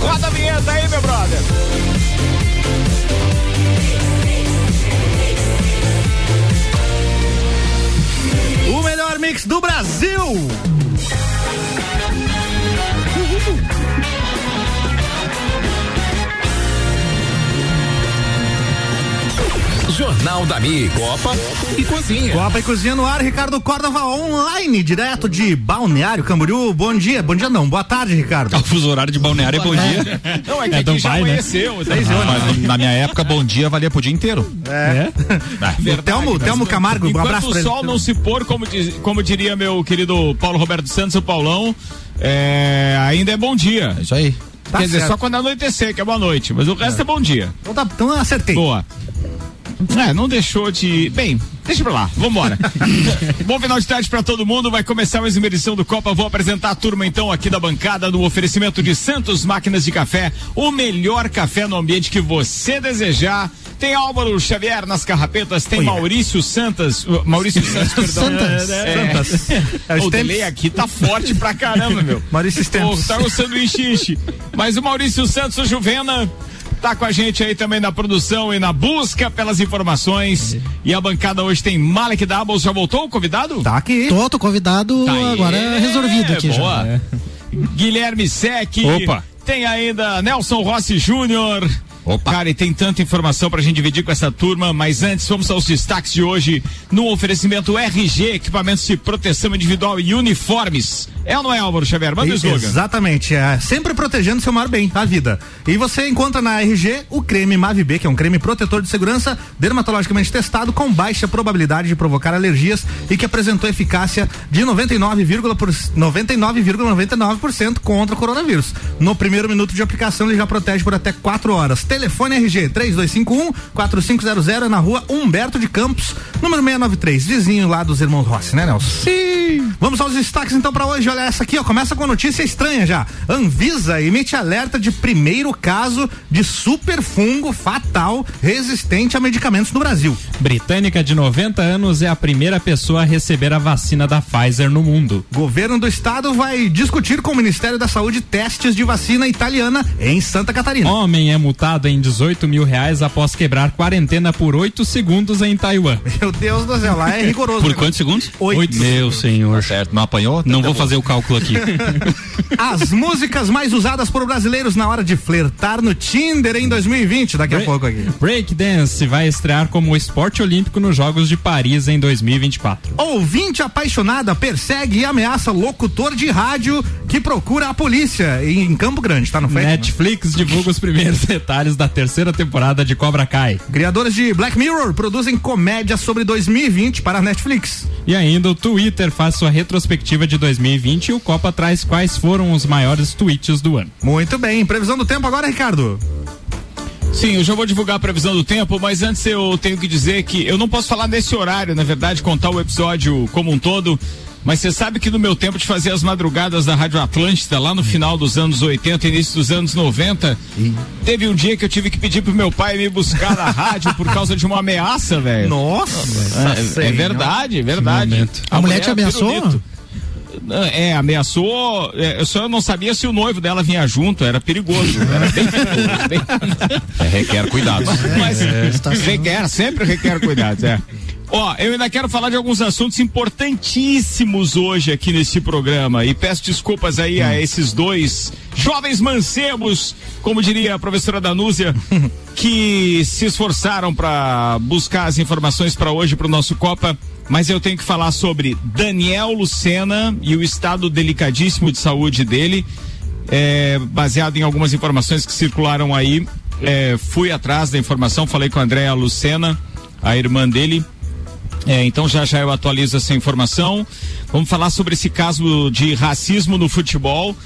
Roda a vinheta aí, meu brother. O melhor mix do Brasil. Jornal da Mi, Copa e Cozinha. Copa e Cozinha no ar, Ricardo Córdova online, direto de Balneário Camboriú. Bom dia, bom dia não, boa tarde, Ricardo. O fuso horário de Balneário é bom dia. Não, é que É aqui já Dubai, né? tá? Ah, mas na minha época, bom dia valia pro dia inteiro. É. o Telmo, Telmo Camargo, um abraço o pra ele. sol não se pôr, como, diz- como diria meu querido Paulo Roberto Santos, o Paulão, é, ainda é bom dia. É isso aí. Tá Quer dizer, certo. só quando anoitecer, que é boa noite. Mas o resto é, bom dia. Então, tá, então eu acertei. Boa. É, não deixou de. Bem, deixa pra lá, vambora. Bom final de tarde pra todo mundo. Vai começar mais uma edição do Copa. Vou apresentar a turma então aqui da bancada no oferecimento de Santos Máquinas de Café. O melhor café no ambiente que você desejar. Tem Álvaro Xavier nas carrapetas, tem Maurício Santos. uh, Maurício Santos, perdão. Santas. É, Santas. É, o delay aqui tá forte pra caramba, meu. Maurício Stempos. tá o sanduíche. Mas o Maurício Santos o Juvena tá com a gente aí também na produção e na busca pelas informações. E a bancada hoje tem Malek Doubles. Já voltou o convidado? Tá aqui. Tô, tô convidado, Tá agora é resolvido aqui Boa. já. Guilherme Sec. Opa. Tem ainda Nelson Rossi Júnior. Opa. Cara, e tem tanta informação pra gente dividir com essa turma, mas antes vamos aos destaques de hoje no oferecimento RG, equipamentos de proteção individual e uniformes. É ou não é, Álvaro Xavier? Manda o slogan. Exatamente, é sempre protegendo seu maior bem, a vida. E você encontra na RG o creme Mavib, que é um creme protetor de segurança dermatologicamente testado com baixa probabilidade de provocar alergias e que apresentou eficácia de 99,99% por- 99,99% contra o coronavírus. No primeiro minuto de aplicação ele já protege por até 4 horas. Telefone RG 3251 4500 é na rua Humberto de Campos, número 693, vizinho lá dos irmãos Rossi, né, Nelson? Sim. Vamos aos destaques então para hoje. Olha essa aqui, ó. Começa com notícia estranha já. Anvisa emite alerta de primeiro caso de superfungo fatal resistente a medicamentos no Brasil. Britânica de 90 anos é a primeira pessoa a receber a vacina da Pfizer no mundo. Governo do estado vai discutir com o Ministério da Saúde testes de vacina italiana em Santa Catarina. Homem é multado em 18 mil reais após quebrar quarentena por 8 segundos em Taiwan. Meu Deus do céu, lá é rigoroso. Por né? quantos segundos? Oito. Meu senhor. Certo, não apanhou? Não Tá vou bom. fazer o cálculo aqui. As músicas mais usadas por brasileiros na hora de flertar no Tinder em 2020, daqui a pouco aqui. Breakdance vai estrear como esporte olímpico nos Jogos de Paris em 2024. Ouvinte apaixonada persegue e ameaça locutor de rádio que procura a polícia em Campo Grande, tá no Facebook? Netflix divulga os primeiros detalhes da terceira temporada de Cobra Kai. Criadores de Black Mirror produzem comédia sobre 2020 para a Netflix. E ainda o Twitter faz sua retrospectiva de 2020 e o Copa traz quais foram os maiores tweets do ano. Muito bem, previsão do tempo agora, Ricardo. Sim, eu já vou divulgar a previsão do tempo, mas antes eu tenho que dizer que eu não posso falar nesse horário, na verdade, contar o episódio como um todo. Mas você sabe que no meu tempo de fazer as madrugadas da Rádio Atlântida, lá no final dos anos 80, início dos anos 90, teve um dia que eu tive que pedir pro meu pai me buscar na rádio por causa de uma ameaça, velho. Nossa, É, é verdade, é verdade. momento. A mulher te ameaçou? pirulito. É, ameaçou. É, eu só não sabia se o noivo dela vinha junto, era perigoso. Era bem perigoso. bem- É, requer cuidados. Mas situação. requer, sempre requer cuidados, é. Ó, eu ainda quero falar de alguns assuntos importantíssimos hoje aqui nesse programa e peço desculpas aí a esses dois jovens mancebos, como diria a professora Danúzia, que se esforçaram para buscar as informações para hoje para o nosso Copa, mas eu tenho que falar sobre Daniel Lucena e o estado delicadíssimo de saúde dele é, baseado em algumas informações que circularam aí. é, fui atrás da informação, falei com a Andréa Lucena, a irmã dele. É, então já já eu atualizo essa informação. Vamos falar sobre esse caso de racismo no futebol.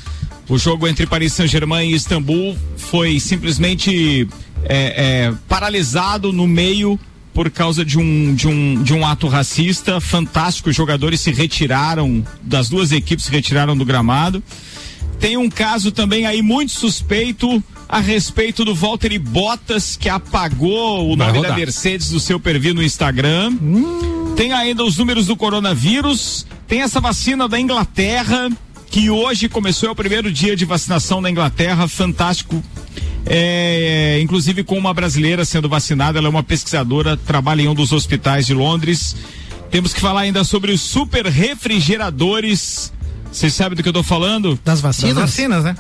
O jogo entre Paris Saint-Germain e Istambul foi simplesmente é, é, paralisado no meio por causa de um, de um, de um ato racista fantástico. Os jogadores se retiraram, das duas equipes se retiraram do gramado. Tem um caso também aí muito suspeito a respeito do Valtteri Bottas, que apagou o Vai nome da rodar. Mercedes do seu perfil no Instagram. Tem ainda os números do coronavírus. Tem essa vacina da Inglaterra que hoje começou é o primeiro dia de vacinação na Inglaterra, fantástico. É, inclusive com uma brasileira sendo vacinada, ela é uma pesquisadora, trabalha em um dos hospitais de Londres. Temos que falar ainda sobre os super refrigeradores. Vocês sabem do que eu tô falando? Das vacinas? Das vacinas, né?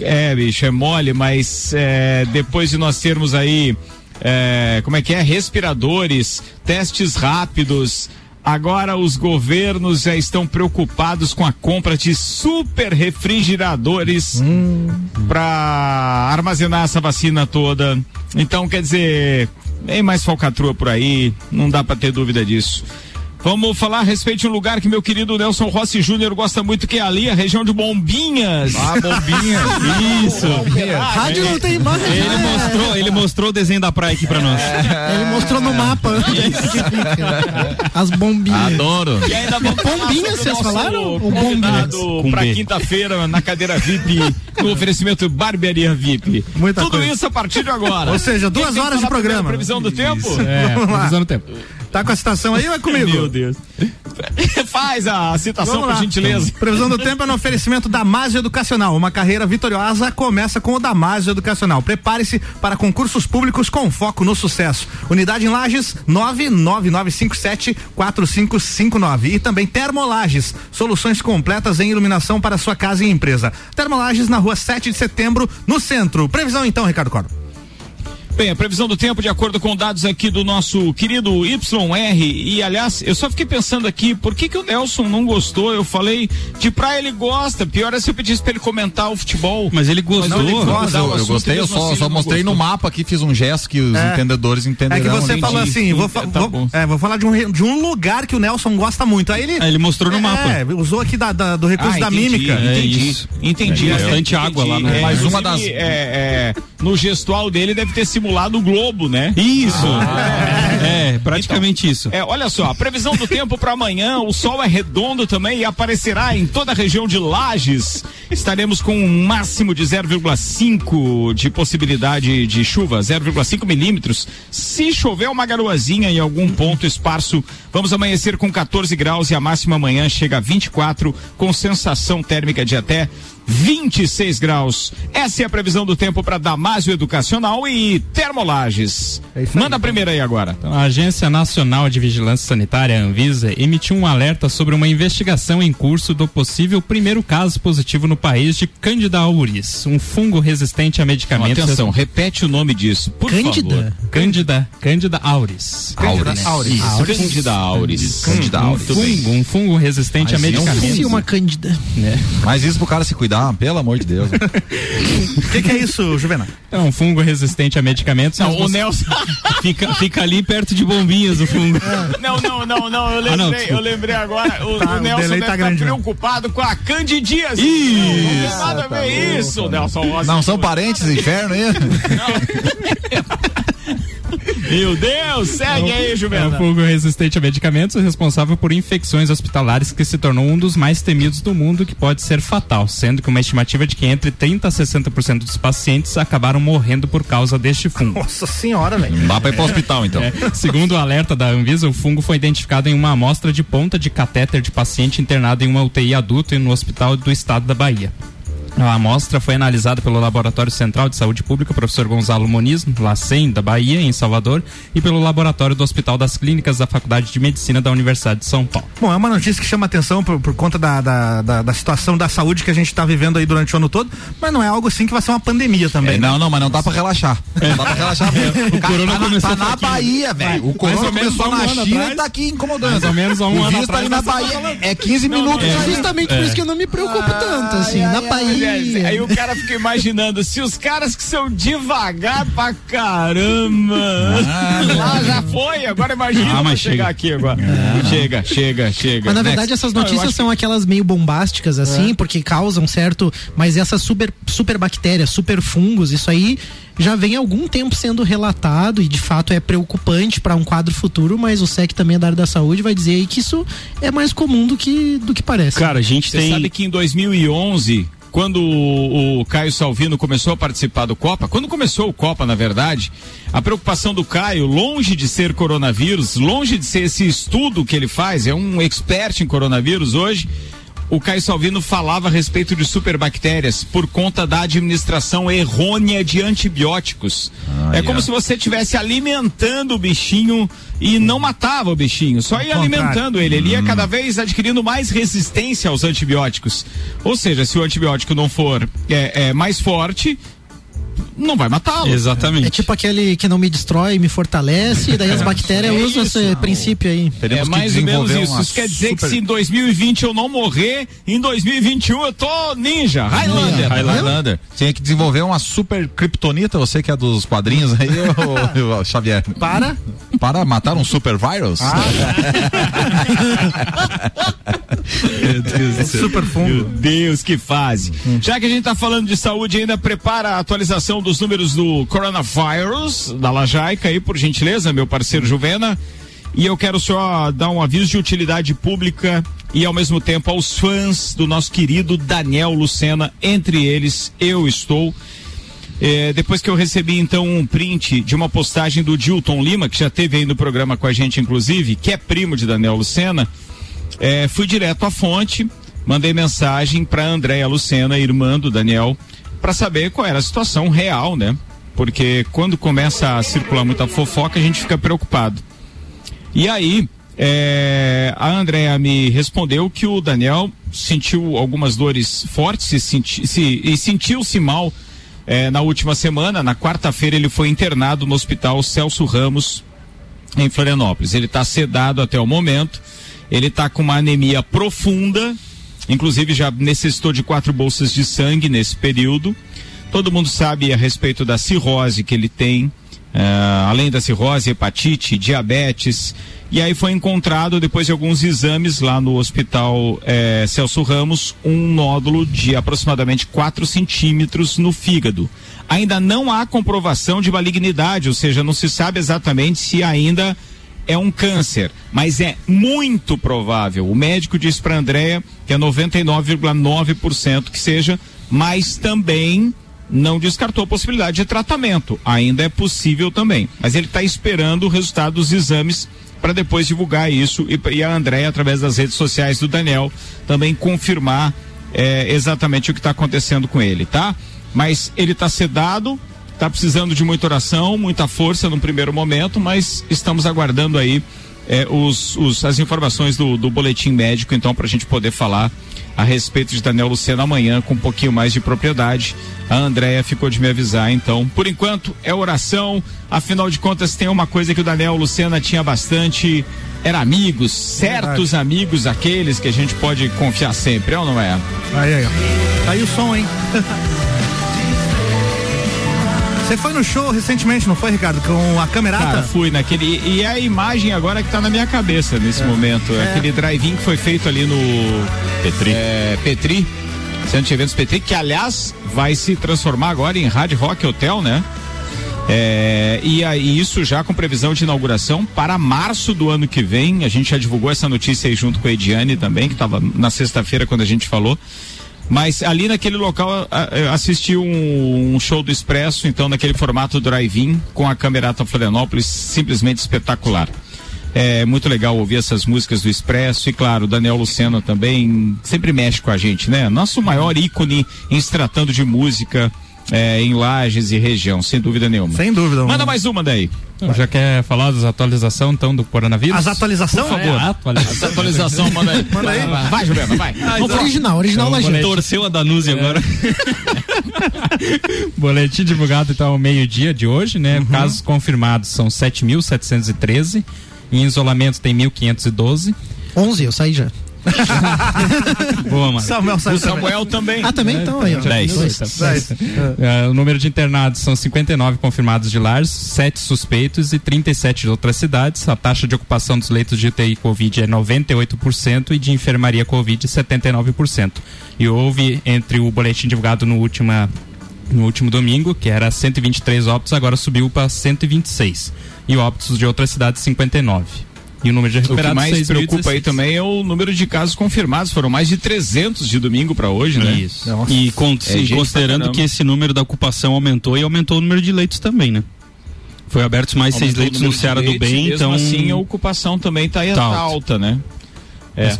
É, bicho, é mole, mas é, depois de nós termos aí, é, como é que é? Respiradores, testes rápidos. Agora os governos já estão preocupados com a compra de super refrigeradores para armazenar essa vacina toda. Então, quer dizer, tem mais falcatrua por aí, não dá para ter dúvida disso. Vamos falar a respeito de um lugar que meu querido Nelson Rossi Júnior gosta muito, que é ali, a região de Bombinhas. Ah, bombinha. Isso. Rádio não tem imagem. Ele mostrou, ele mostrou o desenho da praia aqui pra nós. Ele mostrou no mapa é fica. As bombinhas. Adoro. E ainda vamos Bombinhas, vocês falaram? Ou convidado bombinhas? Pra Com B. quinta-feira, na cadeira VIP, no oferecimento Barbearia VIP. Muita Tudo coisa. isso a partir de agora. Ou seja, duas horas de programa. Previsão do tempo? É, Vamos lá. previsão do tempo. Tá com a citação aí ou é comigo? Meu Deus. Faz a citação, por gentileza. Previsão do tempo é no oferecimento Damásio Educacional. Uma carreira vitoriosa começa com o Damásio Educacional. Prepare-se para concursos públicos com foco no sucesso. Unidade em Lages 999574559 e também Termolages, soluções completas em iluminação para sua casa e empresa. Termolages na rua 7 de setembro, no centro. Previsão então, Ricardo Coro. Bem, a previsão do tempo, de acordo com dados aqui do nosso querido YR, e aliás, eu só fiquei pensando aqui, por que que o Nelson não gostou? Eu falei, de praia ele gosta, pior é se eu pedisse pra ele comentar o futebol. Mas ele gostou. ele gosta. Eu, eu gostei, eu só, assim, só não mostrei no mapa aqui, fiz um gesto que os É. entendedores É entenderão. que você falou assim, vou, fa- Tá vou- é, vou falar de um, de um lugar que o Nelson gosta muito. Aí ele. Aí ele mostrou no mapa. É, usou aqui da, da- do recurso Ah, da entendi, mímica. É Entendi. isso. Entendi. É, bastante água lá no- É, Mais uma das- É, é, no gestual dele deve ter simulado o globo, né? Isso. É, praticamente isso. É, olha só, a previsão do tempo para amanhã, o sol é redondo também e aparecerá em toda a região de Lages. Estaremos com um máximo de 0,5 de possibilidade de chuva, 0,5 milímetros. Se chover uma garoazinha em algum ponto esparso, vamos amanhecer com 14 graus e a máxima amanhã chega a 24, com sensação térmica de até 26 graus. Essa é a previsão do tempo para Damásio Educacional e Termolages. É. Manda a primeira aí agora. A Agência Nacional de Vigilância Sanitária, Anvisa, emitiu um alerta sobre uma investigação em curso do possível primeiro caso positivo no país de Candida auris, um fungo resistente a medicamentos. Atenção, repete o nome disso, por Cândida? favor. Candida, Candida auris. Auris. Auris. Isso, Cândida auris. Cândida auris. bem. Fungo, um fungo resistente a Mas é um medicamentos. Uma cândida. Mas isso pro cara se cuidar, pelo amor de Deus. O que, que é isso, Juvenal? É um fungo resistente a medicamentos. Não, o você- Nelson. fica, fica ali perto de bombinhas o fungo. não, não, não, não. Eu lembrei, Ah, não, eu lembrei agora. O, Tá, o Nelson deve tá estar grande, né? preocupado com a candidíase. Não, não tem nada a ver isso, Nelson Rossi. Não são parentes do inferno aí? Meu Deus, segue aí, É um Juvenal. fungo resistente a medicamentos responsável por infecções hospitalares que se tornou um dos mais temidos do mundo que pode ser fatal, sendo que uma estimativa de que entre 30 a 60% dos pacientes acabaram morrendo por causa deste fungo. Nossa senhora, velho. Não dá pra ir pro hospital, então. É, segundo o alerta da Anvisa, o fungo foi identificado em uma amostra de ponta de catéter de paciente internado em uma UTI adulto e no hospital do estado da Bahia. A amostra foi analisada pelo Laboratório Central de Saúde Pública, professor Gonzalo Moniz, LACEN, da Bahia, em Salvador, e pelo Laboratório do Hospital das Clínicas da Faculdade de Medicina da Universidade de São Paulo. Bom, é uma notícia que chama atenção por, por conta da, da, da, da situação da saúde que a gente está vivendo aí durante o ano todo, mas não é algo assim que vai ser uma pandemia também. É, né? não, não, mas não dá pra relaxar. Não dá pra relaxar. O cara corona tá, na- começou tá na. Bahia, velho. O corona começou um na ano China atrás. e tá aqui incomodando. Mais ou menos há um o ano tá atrás ali na Bahia. É 15 minutos. É justamente por isso que eu não me preocupo tanto, assim, na Bahia. Aí o cara fica imaginando, se os caras que são devagar pra caramba. lá já foi, agora imagina Ah, mas chegar chega. aqui agora. Chega, chega, chega. Mas na Next. verdade essas Não, eu notícias acho são aquelas meio bombásticas assim, porque causam certo, mas essas super super bactérias, super fungos, isso aí já vem há algum tempo sendo relatado e de fato é preocupante para um quadro futuro, mas o SEC também é da área da saúde vai dizer aí que isso é mais comum do que do que parece. Cara, a gente Você sabe que em 2011, quando o, o Caio Salvino começou a participar do Copa, quando começou o Copa, na verdade, a preocupação do Caio, longe de ser coronavírus, longe de ser esse estudo que ele faz, é um expert em coronavírus hoje. O Caio Salvino falava a respeito de superbactérias por conta da administração errônea de antibióticos. é como se você estivesse alimentando o bichinho e não matava o bichinho, só ia alimentando ele. Ele ia cada vez adquirindo mais resistência aos antibióticos. Ou seja, se o antibiótico não for é, é, mais forte, não vai matá-lo. Exatamente. É tipo aquele que não me destrói, me fortalece, e daí as bactérias É usam isso. esse princípio aí. É Teremos que mais ou menos isso. Isso quer dizer que super- se em 2020 eu não morrer, em 2021 eu tô ninja, Highlander. Highlander. Tinha que desenvolver uma super kryptonita, você que é dos quadrinhos aí, o, Xavier. Para. Para matar um super virus? Super Meu fundo. Deus, que fase. Já que a gente tá falando de saúde, ainda prepara a atualização dos números do coronavírus da Lajaica aí, por gentileza, meu parceiro Juvena. E eu quero só dar um aviso de utilidade pública e ao mesmo tempo aos fãs do nosso querido Daniel Lucena, entre eles eu estou. É, depois que eu recebi então um print de uma postagem do Dilton Lima, que já teve aí no programa com a gente, inclusive, que é primo de Daniel Lucena, é, fui direto à fonte, mandei mensagem para Andréia Lucena, irmã do Daniel, para saber qual era a situação real, né? Porque quando começa a circular muita fofoca, a gente fica preocupado. E aí, é, a Andréa me respondeu que o Daniel sentiu algumas dores fortes e, senti- se- e sentiu-se mal é, na última semana. Na quarta-feira, ele foi internado no hospital Celso Ramos, em Florianópolis. Ele está sedado até o momento. Ele está com uma anemia profunda, inclusive já necessitou de quatro bolsas de sangue nesse período. Todo mundo sabe a respeito da cirrose que ele tem, ah, além da cirrose, hepatite, diabetes. E aí foi encontrado, depois de alguns exames lá no hospital eh, Celso Ramos, um nódulo de aproximadamente 4 centímetros no fígado. Ainda não há comprovação de malignidade, ou seja, não se sabe exatamente se ainda é um câncer, mas é muito provável. O médico disse para Andréia que é 99,9% que seja, mas também não descartou a possibilidade de tratamento. Ainda é possível também. Mas ele está esperando o resultado dos exames para depois divulgar isso e, e a Andréia, através das redes sociais do Daniel, também confirmar eh, exatamente o que está acontecendo com ele, tá? Mas ele está sedado, está precisando de muita oração, muita força no primeiro momento, mas estamos aguardando aí eh, os, os- as informações do, do boletim médico, então, para a gente poder falar a respeito de Daniel Lucena amanhã com um pouquinho mais de propriedade. A Andréia ficou de me avisar, então, por enquanto é oração, afinal de contas tem uma coisa que o Daniel Lucena tinha bastante, era amigos, certos amigos, aqueles que a gente pode confiar sempre, é ou não é? Aí, aí, ó. Tá aí o som, hein? Você foi no show recentemente, não foi, Ricardo? Com a camerata? Cara, fui naquele. E é a imagem agora que tá na minha cabeça nesse momento. É. Aquele drive-in que foi feito ali no. Petri. É, Petri. Centro de Eventos Petri, que aliás vai se transformar agora em Hard Rock Hotel, né? É, e aí isso já com previsão de inauguração para março do ano que vem. A gente já divulgou essa notícia aí junto com a Ediane também, que estava na sexta-feira quando a gente falou. Mas ali naquele local assisti um, um show do Expresso, então naquele formato drive-in com a Camerata Florianópolis, simplesmente espetacular. É muito legal ouvir essas músicas do Expresso e claro, o Daniel Lucena também sempre mexe com a gente, né? Nosso maior ícone em se tratando de música é, em Lages e região, sem dúvida nenhuma. Sem dúvida. Manda mais uma daí. Então, já quer falar das atualizações então do coronavírus? As atualização? Por favor. atualização. Essa atualização, manda aí. Manda aí. Vai, Juliana, vai. original, original Então, Lajano. Torceu a Danuse agora. Boletim divulgado então ao meio-dia de hoje, né? Casos confirmados são 7.713. Em isolamento tem 1.512. 11, eu saí já. Boa, mano. Samuel saiu O Samuel também. Ah, também então aí, ó. Dez. Dois. Dez. É, o número de internados são 59 confirmados de Lares, 7 suspeitos e 37 de outras cidades. A taxa de ocupação dos leitos de UTI Covid é 98% e de enfermaria Covid 79%. E houve entre o boletim divulgado no última no último domingo, que era 123 óbitos, agora subiu para 126. E óbitos de outras cidades 59. E o número de O que recuperados mais 6.016. preocupa aí também é o número de casos confirmados. Foram mais de 300 de domingo para hoje, né? Isso. E con- É considerando que esse número da ocupação aumentou e aumentou o número de leitos também, né? Foi abertos mais seis Aumentou o leitos no Ceará do Bem, mesmo então. assim a ocupação também tá, aí- Tá tá alta. alta, né? É.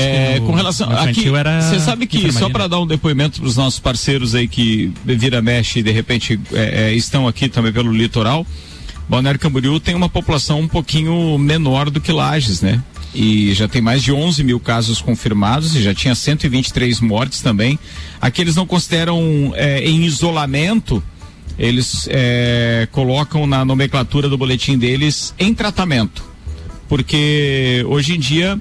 É, com relação aqui, você sabe que só para dar um depoimento para os nossos parceiros aí que vira mexe e de repente é, é, estão aqui também pelo litoral, Balneário Camboriú tem uma população um pouquinho menor do que Lages, né? E já tem mais de 11 mil casos confirmados e já tinha 123 mortes também. Aqui eles não consideram é, em isolamento, eles é, colocam na nomenclatura do boletim deles em tratamento porque hoje em dia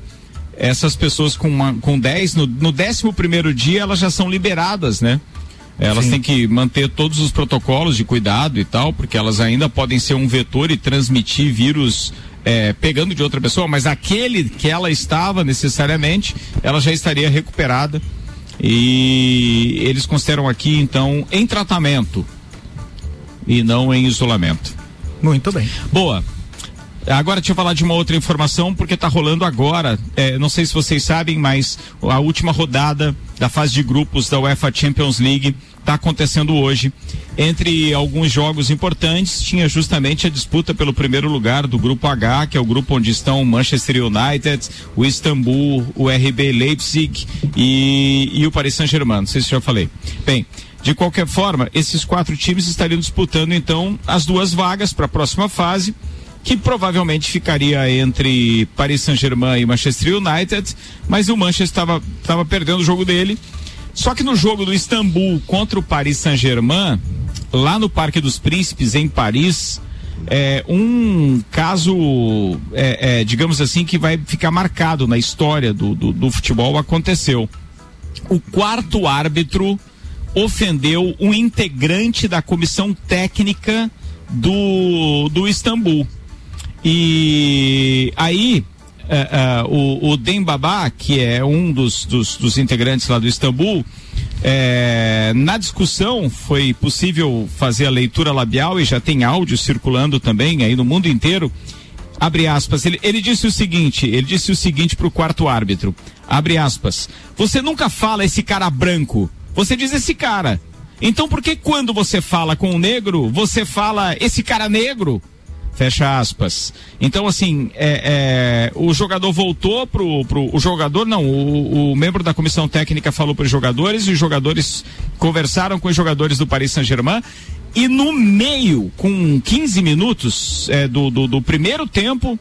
essas pessoas com, uma, com 10, no, no 11 primeiro dia elas já são liberadas, né? Elas têm que manter todos os protocolos de cuidado e tal, porque elas ainda podem ser um vetor e transmitir vírus eh, pegando de outra pessoa, mas aquele que ela estava necessariamente, ela já estaria recuperada. E eles consideram aqui, então, em tratamento e não em isolamento. Muito bem. Boa. Agora deixa eu falar de uma outra informação, porque está rolando agora. é, não sei se vocês sabem, mas a última rodada da fase de grupos da UEFA Champions League está acontecendo hoje. Entre alguns jogos importantes, tinha justamente a disputa pelo primeiro lugar do grupo H, que é o grupo onde estão o Manchester United, o Istambul, o RB Leipzig e, e o Paris Saint-Germain. Não sei se já falei. Bem, de qualquer forma, esses quatro times estariam disputando então as duas vagas para a próxima fase que provavelmente ficaria entre Paris Saint-Germain e Manchester United, mas o Manchester estava perdendo o jogo dele. Só que no jogo do Istambul contra o Paris Saint-Germain, lá no Parque dos Príncipes, em Paris, é um caso, é, é, digamos assim, que vai ficar marcado na história do, do, do futebol aconteceu. O quarto árbitro ofendeu um integrante da comissão técnica do, do Istambul. E aí, eh, eh, o, o que é um dos, dos, dos integrantes lá do Istambul, eh, na discussão foi possível fazer a leitura labial e já tem áudio circulando também aí no mundo inteiro. Abre aspas, ele, ele disse o seguinte, ele disse o seguinte para o quarto árbitro, abre aspas, você nunca fala esse cara branco, você diz esse cara. Então por que quando você fala com o negro, você fala esse cara negro? Fecha aspas. Então, assim, é, é, o jogador voltou pro, pro. O jogador, não, o, o membro da comissão técnica falou para os jogadores e os jogadores conversaram com os jogadores do Paris Saint-Germain. E no meio, com 15 minutos é, do, do, do primeiro tempo,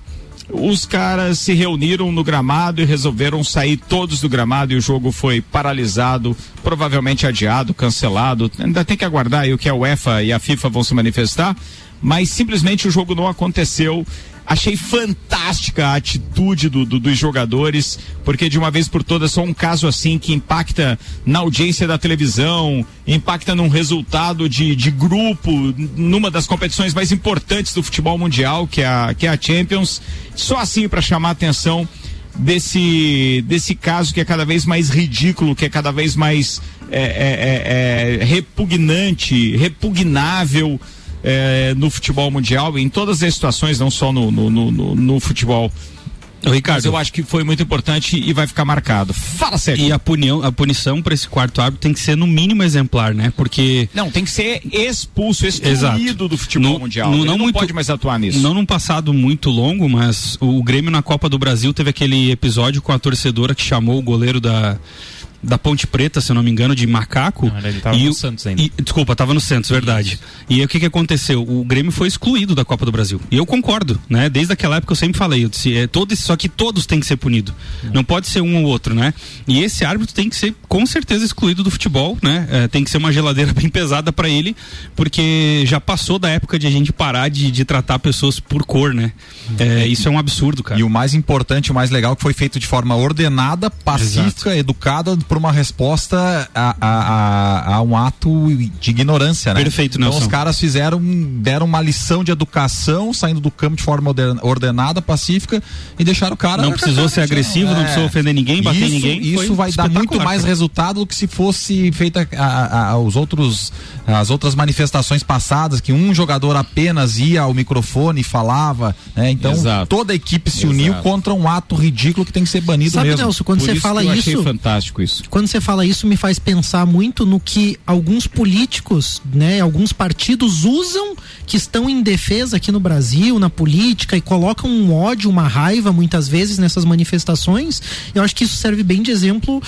os caras se reuniram no gramado e resolveram sair todos do gramado e o jogo foi paralisado, provavelmente adiado, cancelado. Ainda tem que aguardar aí o que a UEFA e a FIFA vão se manifestar, mas simplesmente o jogo não aconteceu. Achei fantástica a atitude do, do- dos jogadores, porque de uma vez por todas só um caso assim que impacta na audiência da televisão, impacta num resultado de, de grupo, numa das competições mais importantes do futebol mundial, que é a, que é a Champions. Só assim para chamar a atenção desse, desse caso que é cada vez mais ridículo, que é cada vez mais é, é, é, é, repugnante, repugnável é, no futebol mundial, em todas as situações, não só no, no, no, no- no futebol. Ricardo. Mas eu acho que foi muito importante e vai ficar marcado. Fala, Sérgio. E a, punião, a punição para esse quarto árbitro tem que ser no mínimo exemplar, né? Porque Não, tem que ser expulso, excluído do futebol No- mundial. no- não não muito- pode mais atuar nisso. Não num passado muito longo, mas o Grêmio na Copa do Brasil teve aquele episódio com a torcedora que chamou o goleiro da, da Ponte Preta, se eu não me engano, de macaco. Não, ele tava E no o- Santos ainda. e- desculpa, tava no Santos, verdade. E aí o que que aconteceu? O Grêmio foi excluído da Copa do Brasil. E eu concordo, né? Desde aquela época eu sempre falei, eu disse, é, todo esse- só que todos têm que ser punidos. Não pode ser um ou outro, né? E esse árbitro tem que ser com certeza excluído do futebol, né? É, tem que ser uma geladeira bem pesada para ele, porque já passou da época de a gente parar de, de tratar pessoas por cor, né? É, isso é um absurdo, cara. E o mais importante, o mais legal, que foi feito de forma ordenada, pacífica, educada, por uma resposta a, a, a, a um ato de ignorância, né? Perfeito, Então Nelson. os caras fizeram, deram uma lição de educação, saindo do campo de forma orden- ordenada, pacífica, e deixaram o cara. Não precisou ser agressivo, não precisou ofender ninguém, bater isso, ninguém, Isso vai dar muito mais cara. resultado do que se fosse feita a- a- a- os outros, as outras manifestações passadas, que um jogador apenas ia ao microfone e falava, né? Então Exato. toda a equipe se Exato. uniu contra um ato ridículo que tem que ser banido Sabe, mesmo. Nelson, quando Por você fala isso, achei fantástico isso. Quando você fala isso, me faz pensar muito no que alguns políticos, né, alguns partidos usam que estão em defesa aqui no Brasil, na política, e colocam um ódio, uma raiva muitas vezes nessas manifestações. Eu acho que isso serve bem de exemplo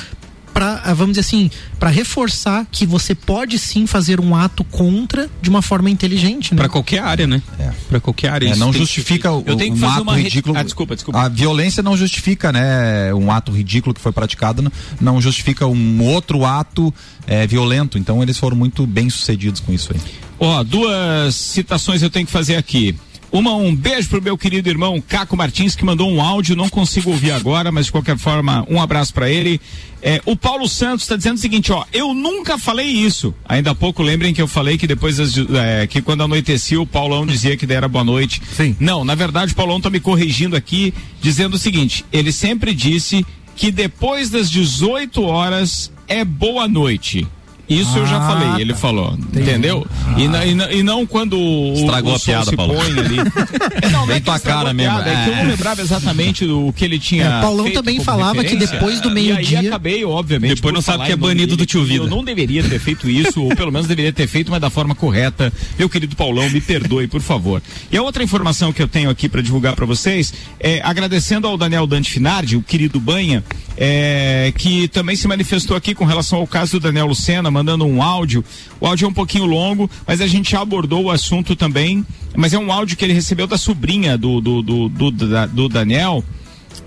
para, vamos dizer assim, para reforçar que você pode sim fazer um ato contra de uma forma inteligente, né? Para qualquer área, né? É. Para qualquer área. É, não justifica o, Eu tenho que um fazer ato uma re- ridículo. Ah, desculpa, desculpa. A violência não justifica, né? Um ato ridículo que foi praticado não- não justifica um outro ato é, violento. Então eles foram muito bem sucedidos com isso aí. Ó, duas citações eu tenho que fazer aqui. Uma, um beijo pro meu querido irmão Caco Martins, que mandou um áudio, não consigo ouvir agora, mas de qualquer forma, um abraço pra ele. É, o Paulo Santos está dizendo o seguinte, ó, eu nunca falei isso. Ainda há pouco lembrem que eu falei que depois das, é, que quando anoitecia o Paulão dizia que daí era boa noite. Sim. Não, na verdade o Paulão tá me corrigindo aqui, dizendo o seguinte, ele sempre disse que depois das 18 horas é boa noite. Isso eu já Ah, falei, ele tá. falou, entendeu? E, na- e na- e não quando o, Estragou o a piada, se Paulo. põe ali. É, não, Vem é que tua cara a mesmo, piada, É que eu é. não lembrava exatamente do que ele tinha. É, Paulão feito também como falava que depois do E meio-dia- aí acabei, obviamente. Depois não sabe que é banido dele, do tio Vida. Eu não deveria ter feito isso, ou pelo menos deveria ter feito, mas da forma correta. Meu querido Paulão, me perdoe, por favor. E a outra informação que eu tenho aqui para divulgar para vocês é agradecendo ao Daniel Dante Finardi, o querido Banha, é, que também se manifestou aqui com relação ao caso do Daniel Lucena, mandando um áudio. O áudio é um pouquinho longo, mas a gente já abordou o assunto também. Mas é um áudio que ele recebeu da sobrinha do, do, do, do, do Daniel.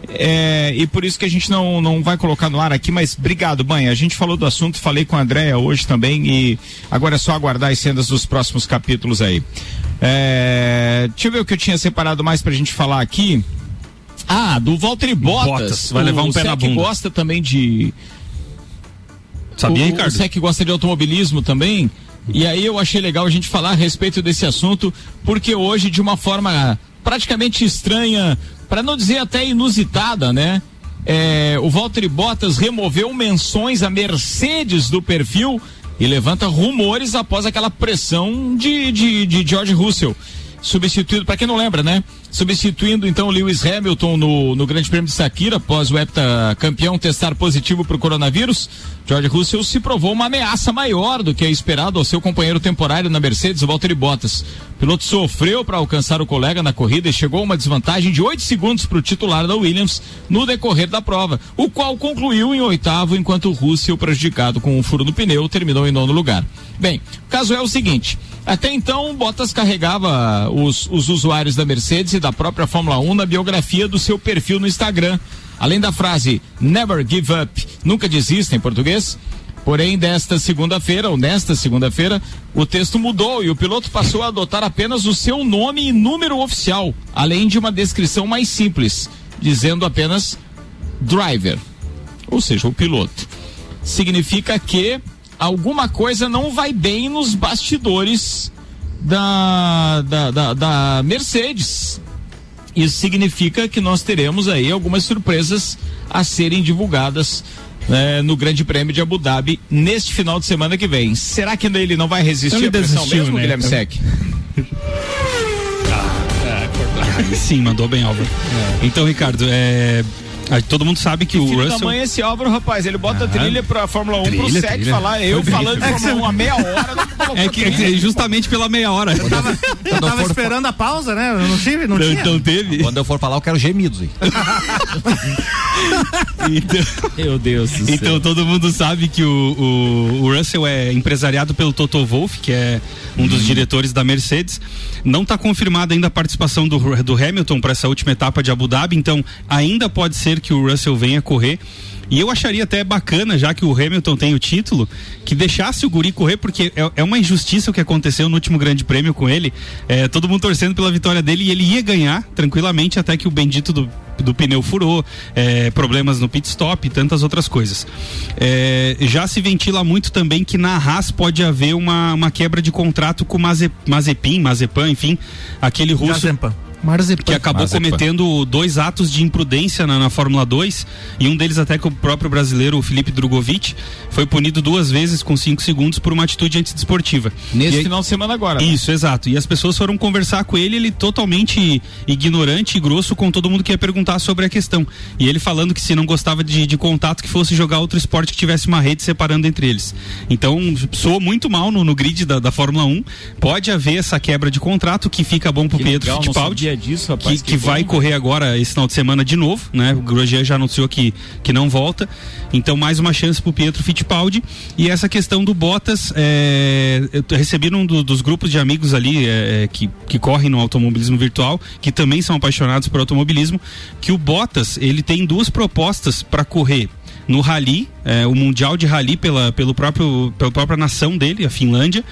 É, e por isso que a gente não, não vai colocar no ar aqui, mas obrigado, mãe. A gente falou do assunto, falei com a Andréia hoje também e agora é só aguardar as cenas dos próximos capítulos aí. É, deixa eu ver o que eu tinha separado mais pra gente falar aqui. Ah, do Valtteri Bottas. Bottas, vai levar um o pé na bunda. gosta também de, Sabia, o, Ricardo? O Sec gosta de automobilismo também. E aí eu achei legal a gente falar a respeito desse assunto, porque hoje, de uma forma praticamente estranha, para não dizer até inusitada, né? É, o Valtteri Bottas removeu menções a Mercedes do perfil e levanta rumores após aquela pressão de, de, de George Russell. Substituído, para quem não lembra, né? Substituindo então Lewis Hamilton no, no Grande Prêmio de Sakira, após o heptacampeão testar positivo para o coronavírus, George Russell se provou uma ameaça maior do que é esperado ao seu companheiro temporário na Mercedes, Valtteri Bottas. O piloto sofreu para alcançar o colega na corrida e chegou a uma desvantagem de 8 segundos para o titular da Williams no decorrer da prova, o qual concluiu em oitavo, enquanto o Russell, prejudicado com um furo no pneu, terminou em nono lugar. Bem, o caso é o seguinte: até então, Bottas carregava os, os usuários da Mercedes e da própria Fórmula 1 na biografia do seu perfil no Instagram. Além da frase Never give up, nunca desista em português. Porém, desta segunda-feira, ou nesta segunda-feira, o texto mudou e o piloto passou a adotar apenas o seu nome e número oficial, além de uma descrição mais simples, dizendo apenas driver, ou seja, o piloto. Significa que alguma coisa não vai bem nos bastidores da, da, da, da Mercedes. Isso significa que nós teremos aí algumas surpresas a serem divulgadas né, no Grande Prêmio de Abu Dhabi neste final de semana que vem. Será que ele não vai resistir Então à pressão desistiu, mesmo, né? Guilherme Então- Sec? Aí sim, mandou bem, Álvaro. Então, Ricardo, é, a- todo mundo sabe que o Filho da Russell. mãe esse Álvaro, rapaz, ele bota a trilha pra Fórmula 1 pro Trilha, Sec trilha. falar, eu falando de Fórmula 1 há meia hora, É que trilha. é justamente pela meia hora. Eu tava esperando a pausa, né? Eu não tive, não, Não, tinha. então teve. Quando eu for falar, eu quero gemidos aí. Então, Meu Deus do então todo mundo sabe que o, o, o Russell é empresariado pelo Toto Wolff, que é um dos diretores da Mercedes. Não está confirmada ainda a participação do, do Hamilton para essa última etapa de Abu Dhabi, então ainda pode ser que o Russell venha correr. E eu acharia até bacana, já que o Hamilton tem o título, que deixasse o Guri correr, porque é, é uma injustiça o que aconteceu no último grande prêmio com ele. É, todo mundo torcendo pela vitória dele e ele ia ganhar tranquilamente até que o bendito do, do pneu furou, é, problemas no pit stop e tantas outras coisas. É, já se ventila muito também que na Haas pode haver uma, uma quebra de contrato com Mazepin, Mazepan, enfim, aquele russo. Jazempan. Marzepan. que acabou cometendo dois atos de imprudência na, na Fórmula 2 e um deles até que o próprio brasileiro, o Felipe Drogovic, foi punido duas vezes com cinco segundos por uma atitude antidesportiva. Nesse E final de semana agora. né? Isso, exato. E as pessoas foram conversar com ele, ele totalmente ignorante e grosso com todo mundo que ia perguntar sobre a questão. E ele falando que se não gostava de, de contato, que fosse jogar outro esporte que tivesse uma rede separando entre eles. Então, soou muito mal no, no grid da, da Fórmula 1. Pode haver essa quebra de contrato que fica bom pro Que Pedro Fittipaldi sabia disso, rapaz, que, que que bom. vai correr agora esse final de semana de novo, né? O Grosjean já anunciou que, que não volta. Então, mais uma chance pro Pietro Fittipaldi. E essa questão do Bottas, é, eu recebi num do- dos grupos de amigos ali é, é, que, que correm no automobilismo virtual, que também são apaixonados por automobilismo, que o Bottas, ele tem duas propostas para correr no rally, é, o mundial de rally pela, pelo próprio, pela própria nação dele, a Finlândia,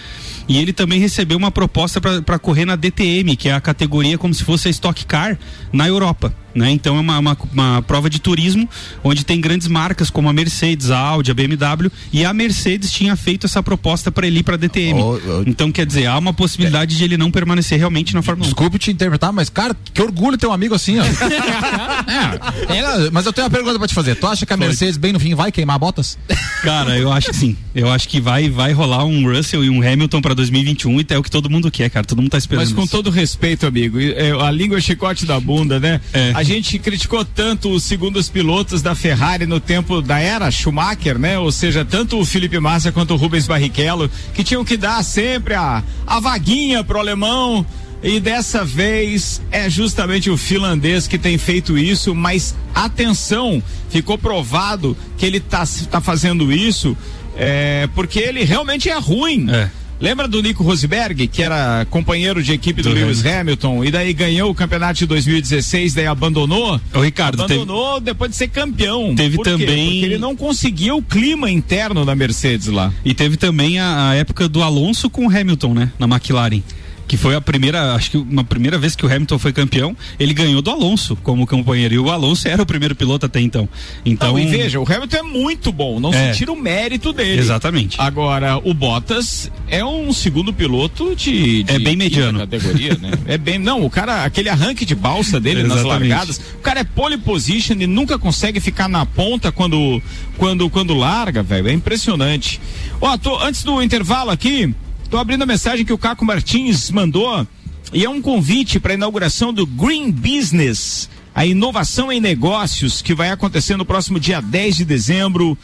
e ele também recebeu uma proposta para correr na DTM, que é a categoria como se fosse a Stock Car na Europa. Né? Então é uma, uma, uma prova de turismo onde tem grandes marcas como a Mercedes, a Audi, a BMW e a Mercedes tinha feito essa proposta para ele ir para a DTM. Ô, ô. Então quer dizer, há uma possibilidade de ele não permanecer realmente na Fórmula 1. Desculpe te interpretar, mas, cara, que orgulho ter um amigo assim, ó. É, ela- mas eu tenho uma pergunta pra te fazer. Tu acha que a Mercedes, bem no fim, vai queimar botas? Cara, eu acho que sim. Eu acho que vai, vai rolar um Russell e um Hamilton para 2021 e é o que todo mundo quer, cara. Todo mundo tá esperando. Mas com isso. todo respeito, amigo, é, a língua é chicote da bunda, né? É. A gente criticou tanto os segundos pilotos da Ferrari no tempo da era Schumacher, né? Ou seja, tanto o Felipe Massa quanto o Rubens Barrichello, que tinham que dar sempre a, a vaguinha pro alemão. E dessa vez é justamente o finlandês que tem feito isso, mas atenção, ficou provado que ele tá, tá fazendo isso é, porque ele realmente é ruim. É. Lembra do Nico Rosberg, que era companheiro de equipe do, Do Lewis Hamilton, e daí ganhou o campeonato de 2016, daí abandonou? Ô, Ricardo, teve- abandonou depois de ser campeão. Teve Por também- Porque ele não conseguia o clima interno da Mercedes lá. E teve também a, a época do Alonso com o Hamilton, né? Na McLaren. Que foi a primeira, acho que uma primeira vez que o Hamilton foi campeão, ele ganhou do Alonso como companheiro. E o Alonso era o primeiro piloto até então. Então, Não, e veja, o Hamilton é muito bom, não É. se tira o mérito dele. Exatamente. Agora, o Bottas é um segundo piloto de. de É bem mediano. categoria, né? É bem. Não, o cara, aquele arranque de balsa dele nas largadas, o cara é pole position e nunca consegue ficar na ponta quando, quando, quando larga, velho. É impressionante. Ó, tô, antes do intervalo aqui, tô abrindo a mensagem que o Caco Martins mandou e é um convite para a inauguração do Green Business, a inovação em negócios que vai acontecer no próximo dia 10 de dezembro.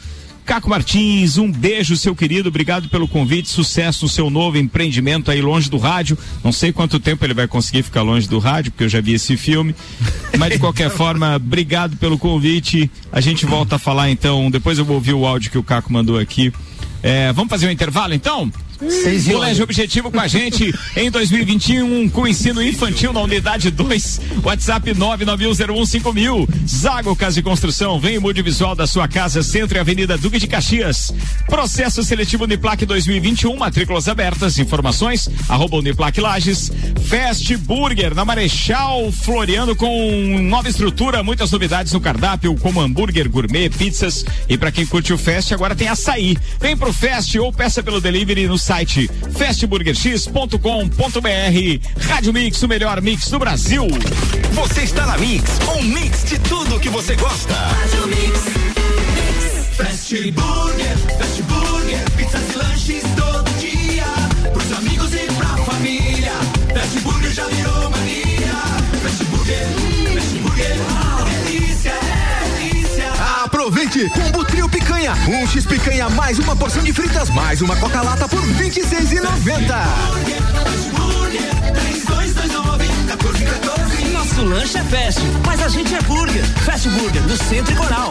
Caco Martins, um beijo, seu querido. Obrigado pelo convite. Sucesso no seu novo empreendimento aí longe do rádio. Não sei quanto tempo ele vai conseguir ficar longe do rádio, porque eu já vi esse filme. Mas de qualquer forma, obrigado pelo convite. A gente volta a falar então. Depois eu vou ouvir o áudio que o Caco mandou aqui. É, vamos fazer um intervalo então? Colégio Objetivo com a gente em 2021 com ensino infantil na unidade 2. WhatsApp 991015000. Zago Casa e Construção. Vem o mude visual da sua casa, Centro e Avenida Duque de Caxias. Processo seletivo Uniplac 2021. Matrículas abertas. Informações arroba Uniplac Lages. Fast Burger na Marechal Floriano com nova estrutura, muitas novidades no cardápio, como hambúrguer, gourmet, pizzas. E para quem curte o Fest, agora tem açaí. Vem pro Fest ou peça pelo delivery no site festburgerx.com.br. Rádio Mix, o melhor mix do Brasil. Você está na Mix, um mix de tudo que você gosta. Fast Burger, Fast Burger, pizzas e lanches todo dia. Pros amigos e pra família. Fast Burger já virou Aproveite! Combo Trio Picanha. Um X Picanha mais uma porção de fritas mais uma Coca-Lata por R$ 26,90. Nosso lanche é fast, mas a gente é burger. Fast Burger, no Centro e Coral.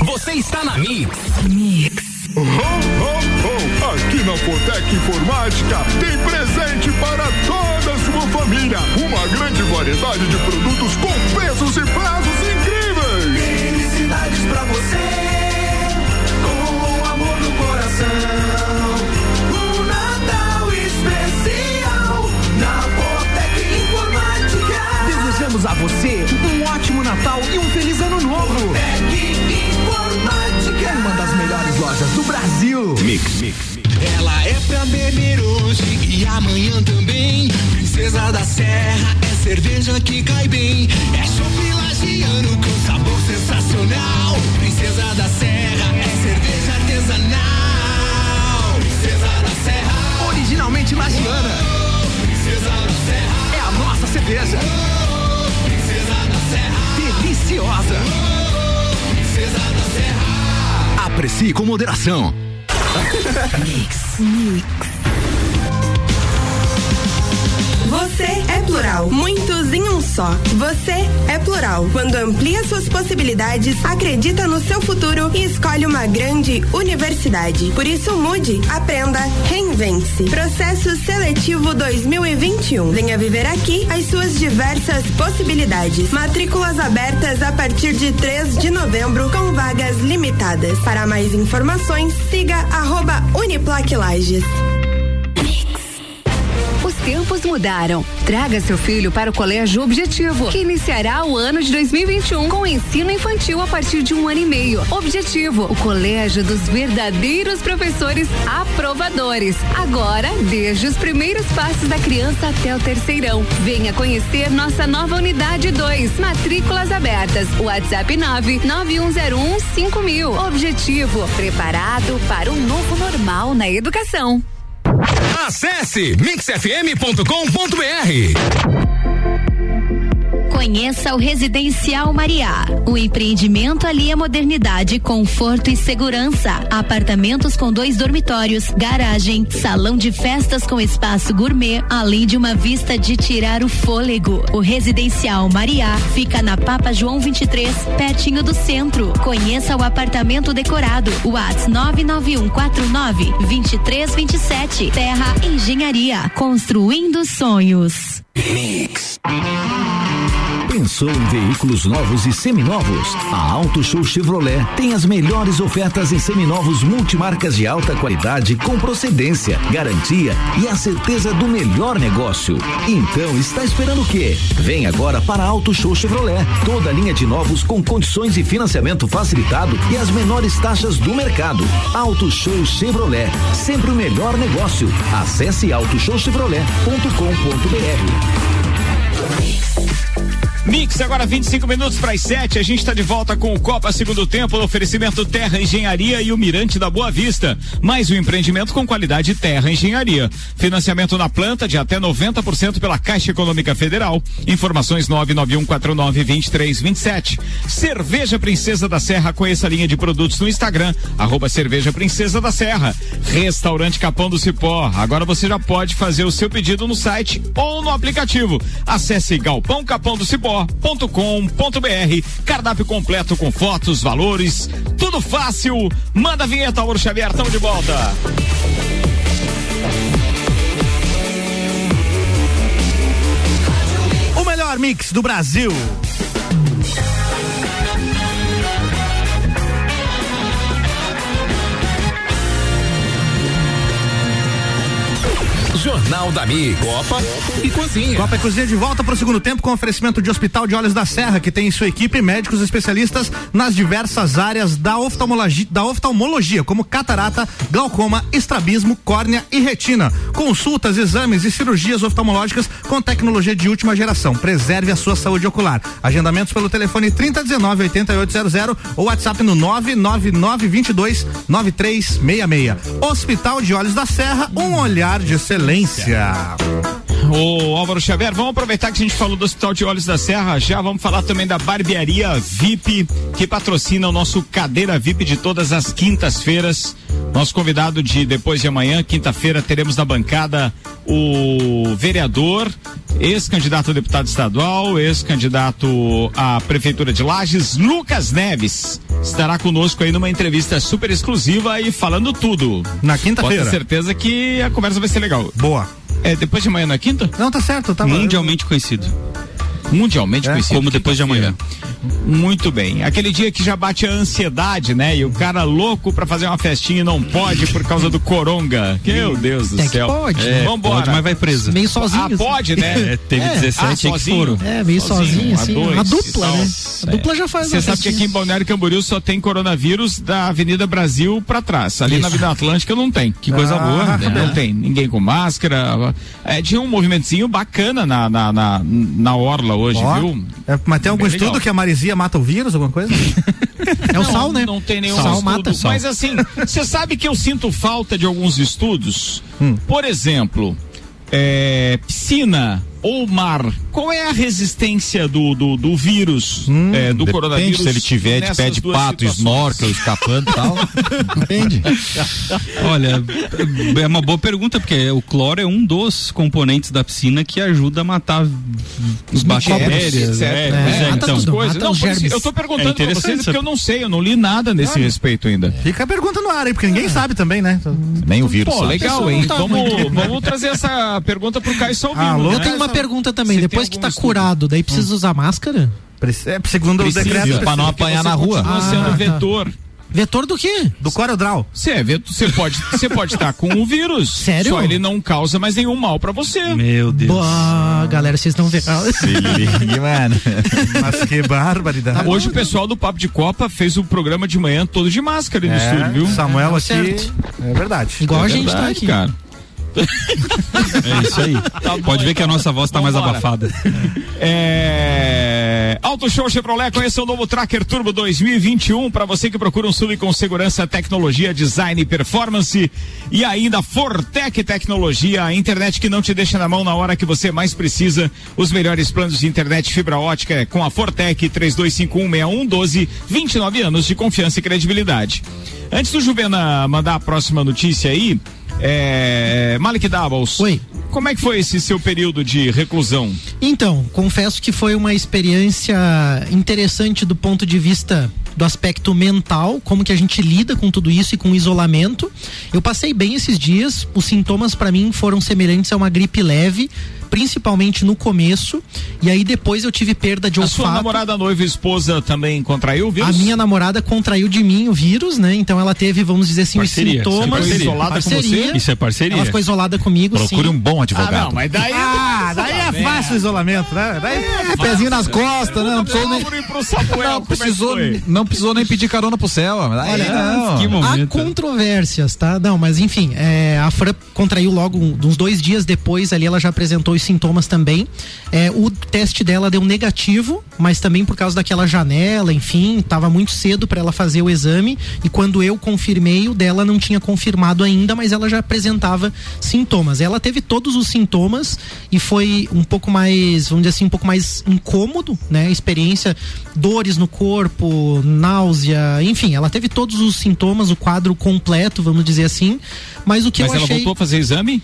Você está na Mix. Oh, oh, oh. Aqui na Fortec Informática tem presente para toda a sua família. Uma grande variedade de produtos com preços e prazos incríveis. Felicidades pra você, com amor no coração. Um Natal especial na Botec Informática. Desejamos a você um ótimo Natal e um feliz ano Mix, mix. Ela é pra beber hoje e amanhã também. Princesa da Serra é cerveja que cai bem. É chopp lagiano com sabor sensacional. Princesa da Serra é cerveja artesanal. Princesa da Serra, originalmente lagiana. Princesa da Serra é a nossa cerveja. Princesa da Serra, deliciosa. Princesa da Serra. Aprecie com moderação. ミックスミックス Você é plural, muitos em um só. Você é plural. Quando amplia suas possibilidades, acredita no seu futuro e escolhe uma grande universidade. Por isso mude, aprenda, reinvente-se. Processo seletivo 2021. Venha viver aqui as suas diversas possibilidades. Matrículas abertas a partir de 3 de novembro com vagas limitadas. Para mais informações, siga arroba Uniplac Lages. Os tempos mudaram. Traga seu filho para o Colégio Objetivo, que iniciará o ano de 2021 com ensino infantil a partir de um ano e meio. Objetivo, o colégio dos verdadeiros professores aprovadores. Agora, desde os primeiros passos da criança até o terceirão. Venha conhecer nossa nova unidade 2. Matrículas abertas. WhatsApp 99101 mil. Objetivo, preparado para um novo normal na educação. Acesse mixfm.com.br. Conheça o Residencial Mariá. O empreendimento ali é modernidade, conforto e segurança. Apartamentos com dois dormitórios, garagem, salão de festas com espaço gourmet, além de uma vista de tirar o fôlego. O Residencial Mariá fica na Papa João 23, pertinho do centro. Conheça o apartamento decorado. Whats 99149 2327. Terra Engenharia. Construindo sonhos. Pensou em veículos novos e seminovos? A Auto Show Chevrolet tem as melhores ofertas em seminovos multimarcas de alta qualidade com procedência, garantia e a certeza do melhor negócio. Então, está esperando o quê? Vem agora para a Auto Show Chevrolet. Toda a linha de novos com condições de financiamento facilitado e as menores taxas do mercado. Auto Show Chevrolet, sempre o melhor negócio. Acesse autoshowchevrolet.com.br. Mix, agora 25 minutos para as 7. A gente está de volta com o Copa Segundo Tempo, no oferecimento Terra Engenharia e o Mirante da Boa Vista. Mais um empreendimento com qualidade Terra Engenharia. Financiamento na planta de até 90% pela Caixa Econômica Federal. Informações 991492327. Cerveja Princesa da Serra, conheça a linha de produtos no Instagram, arroba Cerveja Princesa da Serra. Restaurante Capão do Cipó. Agora você já pode fazer o seu pedido no site ou no aplicativo. Acesse Galpão Capão do Cipó com.br Cardápio completo com fotos, valores, tudo fácil. Manda a vinheta, Auro Xavier, tamo de volta. O melhor mix do Brasil. Jornal da Mi, Copa e Cozinha. Copa e Cozinha de volta para o segundo tempo com oferecimento de Hospital de Olhos da Serra, que tem em sua equipe médicos especialistas nas diversas áreas da oftalmologia, da oftalmologia como catarata, glaucoma, estrabismo, córnea e retina. Consultas, exames e cirurgias oftalmológicas com tecnologia de última geração. Preserve a sua saúde ocular. Agendamentos pelo telefone 3019 8800 ou WhatsApp no 99922 9366. Hospital de Olhos da Serra, um olhar de excelência excelência. Ô Álvaro Xavier, vamos aproveitar que a gente falou do Hospital de Olhos da Serra, já vamos falar também da Barbearia VIP, que patrocina o nosso Cadeira VIP de todas as quintas-feiras. Nosso convidado de depois de amanhã, quinta-feira, teremos na bancada o vereador, ex-candidato a deputado estadual, ex-candidato à Prefeitura de Lages, Lucas Neves. Estará conosco aí numa entrevista super exclusiva e falando tudo. Na quinta-feira. Ter certeza que a conversa vai ser legal. Boa. É depois de amanhã na quinta? Não, tá certo, tá Mundialmente conhecido. Mundialmente É, conhecido. como depois de amanhã. Muito bem. Aquele dia que já bate a ansiedade, né? E o cara louco pra fazer uma festinha e não pode por causa do coronga. Meu Deus do que céu. pode. É, É, Vambora. pode, mas vai preso. Meio sozinho. Ah, assim. pode, né? É, teve 17 ah, sozinho? foram. É, meio sozinho, a assim. dois a dupla, né? A dupla já faz Você sabe que aqui festinha. em Balneário Camboriú só tem coronavírus da Avenida Brasil pra trás. Ali na Isso. Avenida Atlântica não tem. Que coisa boa. né? Não tem ninguém com máscara. É, tinha um movimentozinho bacana na, na, na, na Orla hoje, Ó, viu? é, mas tem algum estudo legal. que a marisia mata o vírus, alguma coisa? É o sal, né? Não tem nenhum Sal estudo. mata. Mas assim, você sabe que eu sinto falta de alguns estudos? Hum. Por exemplo, é, piscina ou mar. Qual é a resistência do, do, do vírus, é, do Depende coronavírus? se ele tiver de pé de pato, situações? snorkel, escapando e tal. Depende. Olha, é uma boa pergunta, porque o cloro é um dos componentes da piscina que ajuda a matar os bactérias. É, É, é, então. Não, isso, eu tô perguntando É pra vocês interessante porque eu não sei, eu não li nada nesse respeito ainda. Fica a pergunta no ar aí, porque ninguém sabe também, né? Nem o vírus. Pô, sabe. legal, hein? tá Vamos, vamos trazer essa pergunta pro Caio Salvino. Alô, né? Tenho uma pergunta também. Depois que tá curado, daí precisa usar máscara? É, segundo o Precisa, decreto pra não apanhar na rua. Ah, sendo tá. vetor. Vetor do quê? do CorelDRAW. Você é vetor, você pode, você pode estar com o vírus. Sério? Só ele não causa mais nenhum mal pra você. Meu Deus. Boa, galera, vocês não vendo. Mano. Mas que barbaridade. Hoje o pessoal do Papo de Copa fez o programa de manhã todo de máscara no É, estúdio, viu? Samuel É, aqui. certo. É verdade. Igual É a gente tá verdade, aqui. cara. É isso aí. bom, Pode ver que a então. nossa voz tá mais abafada. É... Auto Show Chevrolet, conheça o novo Tracker Turbo 2021 para você que procura um SUV com segurança, tecnologia, design e performance e ainda Fortec Tecnologia, a internet que não te deixa na mão na hora que você mais precisa. Os melhores planos de internet fibra ótica é com a Fortec 32516112, 29 anos de confiança e credibilidade. Antes do Juvena mandar a próxima notícia aí, é... Malik Davos. Oi. Como é que foi esse seu período de reclusão? Então, confesso que foi uma experiência interessante do ponto de vista do aspecto mental, como que a gente lida com tudo isso e com o isolamento. Eu passei bem esses dias, os sintomas para mim foram semelhantes a uma gripe leve, principalmente no começo, e aí depois eu tive perda de A olfato. sua namorada, noiva e esposa também contraiu o vírus? A minha namorada contraiu de mim o vírus, né? Então ela teve, vamos dizer assim, Parceria. os sintomas. Ficou isolada com você? Isso é parceria. Ela ficou isolada comigo, Procure sim. um bom advogado. Ah, não, mas daí. Ah, daí é fácil o isolamento, né? Daí É, pezinho nas costas, né? Não precisou nem, pro Samuel, não é precisou, não precisou nem pedir carona pro céu. Aí, Olha, não. que Há momento. controvérsias, tá? Não, mas enfim, é, a Fran contraiu logo uns dois dias depois ali, ela já apresentou os sintomas também. É, o teste dela deu negativo, mas também por causa daquela janela, enfim, tava muito cedo para ela fazer o exame. E quando eu confirmei, o dela não tinha confirmado ainda, mas ela já apresentava sintomas. Ela teve todos os sintomas e foi um pouco mais, vamos dizer assim, um pouco mais incômodo, né? Experiência, dores no corpo, náusea, enfim, ela teve todos os sintomas, o quadro completo, vamos dizer assim. Mas o que Mas eu ela achei. voltou a fazer exame?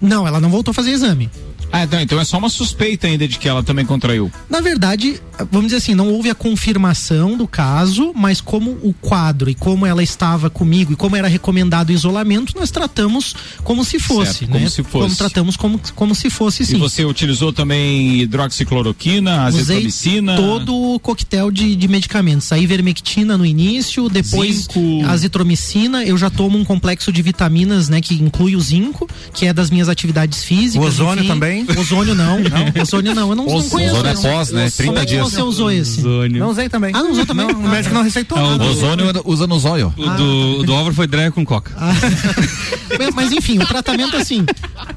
Não, ela não voltou a fazer exame. Ah, não, então é só uma suspeita ainda de que ela também contraiu. Na verdade, vamos dizer assim, não houve a confirmação do caso, mas como o quadro e como ela estava comigo e como era recomendado o isolamento, nós tratamos como se fosse, Certo, né? como se fosse. Como tratamos como, como se fosse sim. E você utilizou também hidroxicloroquina, Usei azitromicina? todo o coquetel de, de medicamentos. A ivermectina no início, depois Zinco. a azitromicina. Eu já tomo um complexo de vitaminas, né, que inclui o zinco, que é das minhas atividades físicas. O ozônio enfim. também? Ozônio não, não. Ozônio não. Eu não, não Oz- conheço. ozônio é não. pós, né? 30 Como é que dias. você usou esse? não usei também. Ah, não usou também? Não, o médico não receitou. Ah, o nada. Ozônio usa no zóio. O do, do Álvaro foi dreia com coca. Mas- Mas enfim, o tratamento assim,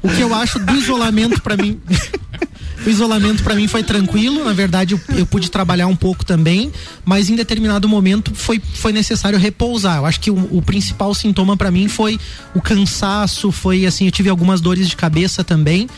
o que eu acho do isolamento pra mim, o isolamento pra mim foi tranquilo, na verdade eu, eu pude trabalhar um pouco também, mas em determinado momento foi, foi necessário repousar. Eu acho que o, o principal sintoma pra mim foi o cansaço, foi assim, eu tive algumas dores de cabeça também.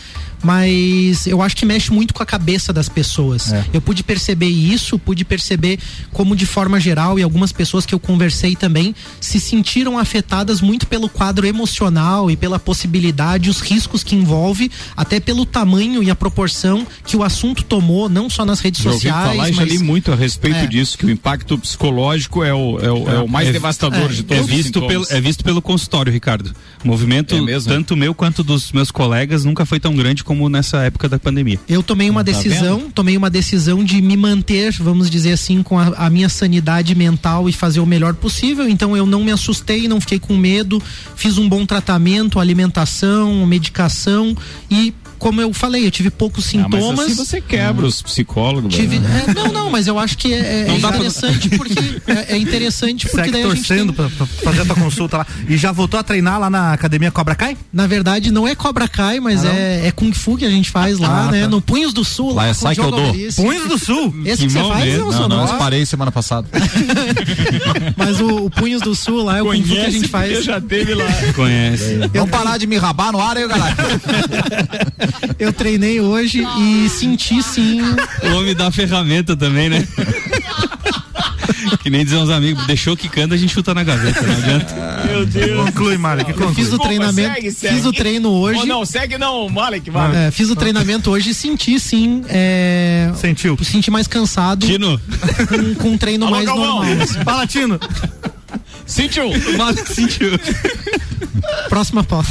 Mas eu acho que mexe muito com a cabeça das pessoas. Eu pude perceber isso, pude perceber como, de forma geral, e algumas pessoas que eu conversei também se sentiram afetadas muito pelo quadro emocional e pela possibilidade, os riscos que envolve, até pelo tamanho e a proporção que o assunto tomou, não só nas redes ouvi sociais. falar e já mas... li muito a respeito É. disso, que o impacto psicológico é o, é o, é o mais É- devastador é, de É todos os visto, pelo, é visto pelo consultório, Ricardo. O movimento, É mesmo? tanto meu quanto dos meus colegas, nunca foi tão grande como como nessa época da pandemia. Eu tomei uma Tá decisão, tomei uma decisão de me manter, vamos dizer assim, com a, a minha sanidade mental e fazer o melhor possível. Então eu não me assustei, não fiquei com medo, fiz um bom tratamento, alimentação, medicação e como eu falei, eu tive poucos Ah, mas sintomas. assim você quebra os psicólogos. Tive, né? é, não, não, mas eu acho que é, é Não dá pra- interessante porque é, é interessante porque Segue daí a gente torcendo pra, pra fazer a tua consulta lá. E já voltou a treinar lá na academia Cobra Kai? Na verdade, não é Cobra Kai, mas Ah, não? é, é Kung Fu que a gente faz lá, Ah, né? tá. No Punhos do Sul. Lá é com o Diogo Saikyo-do. Alverice. Punhos do Sul? Esse que você faz, não, Não, seu não, nome? eu parei semana passada. Mas o, o Punhos do Sul lá é o Kung Fu que a gente faz. já teve lá. Conhece. Vamos parar de me rabar no ar aí, galera. Eu treinei hoje e senti sim. O homem dá ferramenta também, né? que nem dizer uns amigos, deixou quicando, a gente chuta na gaveta, não adianta. Meu Deus. Conclui, Mário, que Eu conclui. fiz o treinamento, segue, segue. fiz o treino hoje. Oh, não, segue não, Malek, vai. É, fiz o treinamento hoje e senti sim. É, Sentiu. senti mais cansado Tino, com, com um treino Alô, mais Galvão. normal. assim. Fala, Tino. Sentiu. mas sentiu. Próxima pauta.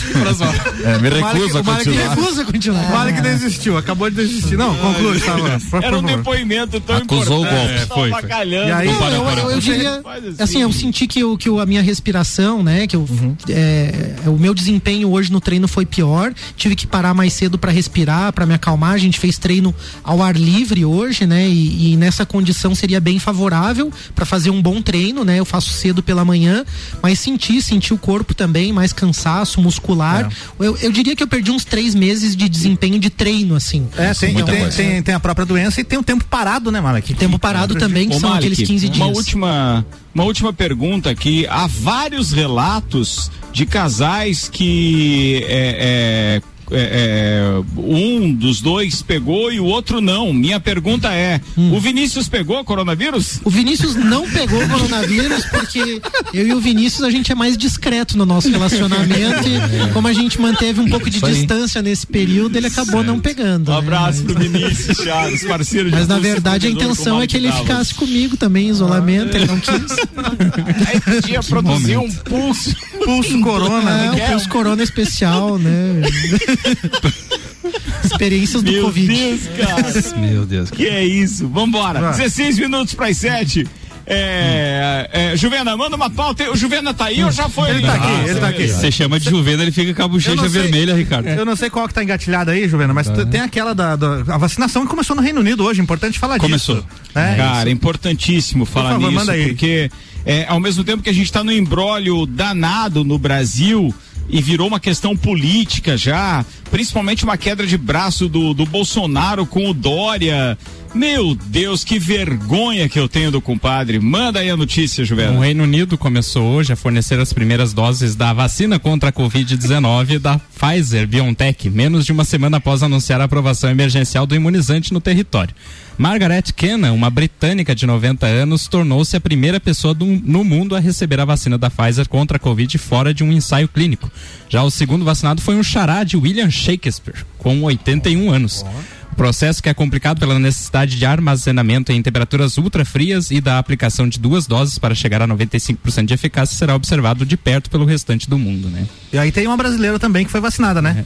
É, me O recuso a o continuar. Recusa O continuar. Mário que desistiu, acabou de desistir. Não, conclui, tá, mano. Por Era um depoimento tão Acusou o importante. golpe. É, foi, foi. E aí? Não, para, eu, para. eu- eu diria, assim. assim, eu senti que, o, que o- a minha respiração, né, que eu, é, o meu desempenho hoje no treino foi pior. Tive que parar mais cedo para respirar, para me acalmar. A gente fez treino ao ar livre hoje, né, e, e nessa condição seria bem favorável para fazer um bom treino, né. Eu faço cedo pela manhã, mas senti, senti o corpo também mais cansaço muscular. Eu, eu diria que eu perdi uns três meses de desempenho de treino, assim. É, tem, muita tem, coisa. tem, tem a própria doença e tem um tempo parado, né, Malek? Tempo parado também, que Ô, são Malik, aqueles 15 dias. Uma última, uma última pergunta aqui. Há vários relatos de casais que é, é, é, é, um dos dois pegou e o outro não. Minha pergunta é: Hum. o Vinícius pegou coronavírus? O Vinícius não pegou o coronavírus porque eu e o Vinícius a gente é mais discreto no nosso relacionamento e como a gente manteve um pouco de aí. distância nesse período, ele acabou não pegando. Um né? abraço Mas- pro Vinícius Chaves, parceiro de Mas na verdade a intenção é que ele ficasse comigo também em isolamento, ele não quis. Aí podia produzir um pulso. Pulso corona, É, né? o Pulse Corona especial, né? Experiências do Meu Covid. Deus, cara. Meu Deus. Que é isso? Vambora. Vai. 16 minutos para as 7. É, é, Juvena, manda uma pauta. O Juvena tá aí ou já foi? Ele tá aqui, ele tá aqui. Você chama de Juvena, ele fica com a bochecha vermelha, Ricardo. Eu não sei qual que tá engatilhada aí, Juvena, mas tu- tem aquela da, da- a vacinação que começou no Reino Unido hoje, importante falar Começou. disso. né? Cara, é importantíssimo falar favor, nisso, manda aí. porque é, ao mesmo tempo que a gente está no embrólio danado no Brasil e virou uma questão política já, principalmente uma queda de braço do, do Bolsonaro com o Dória. Meu Deus, que vergonha que eu tenho do compadre. Manda aí a notícia, O Juvena. Reino Unido começou hoje a fornecer as primeiras doses da vacina contra a Covid-19 da Pfizer BioNTech, menos de uma semana após anunciar a aprovação emergencial do imunizante no território. Margaret Kennan, uma britânica de 90 anos, tornou-se a primeira pessoa do- no mundo a receber a vacina da Pfizer contra a Covid fora de um ensaio clínico. Já o segundo vacinado foi um xará de William Shakespeare, com 81 anos. O processo que é complicado pela necessidade de armazenamento em temperaturas ultrafrias e da aplicação de duas doses para chegar a 95% de eficácia será observado de perto pelo restante do mundo, né? E aí tem uma brasileira também que foi vacinada, né?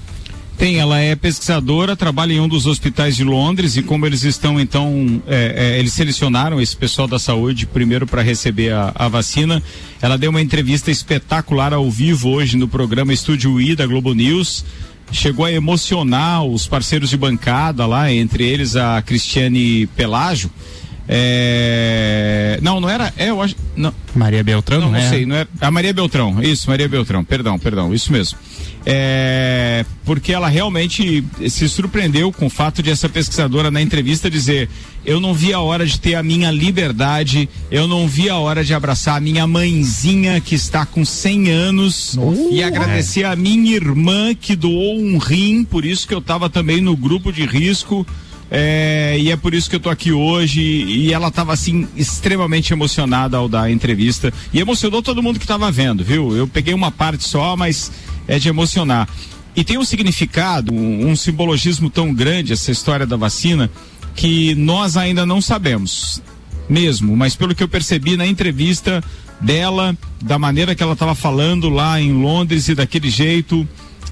Tem, ela é pesquisadora, trabalha em um dos hospitais de Londres e como eles estão então, é, é, eles selecionaram esse pessoal da saúde primeiro para receber a, a vacina. Ela deu uma entrevista espetacular ao vivo hoje no programa Estúdio I da Globo News. Chegou a emocionar os parceiros de bancada lá, entre eles a Cristiane Pelágio. É, Não, não era. É, eu acho. Não, Maria Beltrão, não, não né? sei, não é. A Maria Beltrão, isso, Maria Beltrão, perdão, perdão, isso mesmo. É, porque ela realmente se surpreendeu com o fato de essa pesquisadora na entrevista dizer: Eu não vi a hora de ter a minha liberdade, eu não vi a hora de abraçar a minha mãezinha que está com 100 anos e agradecer a minha irmã que doou um rim, por isso que eu estava também no grupo de risco. É, e é por isso que eu tô aqui hoje. E ela tava assim, extremamente emocionada ao dar a entrevista. E emocionou todo mundo que tava vendo, viu? Eu peguei uma parte só, mas é de emocionar. E tem um significado, um, um simbologismo tão grande essa história da vacina que nós ainda não sabemos. Mesmo, mas pelo que eu percebi na entrevista dela, da maneira que ela estava falando lá em Londres e daquele jeito,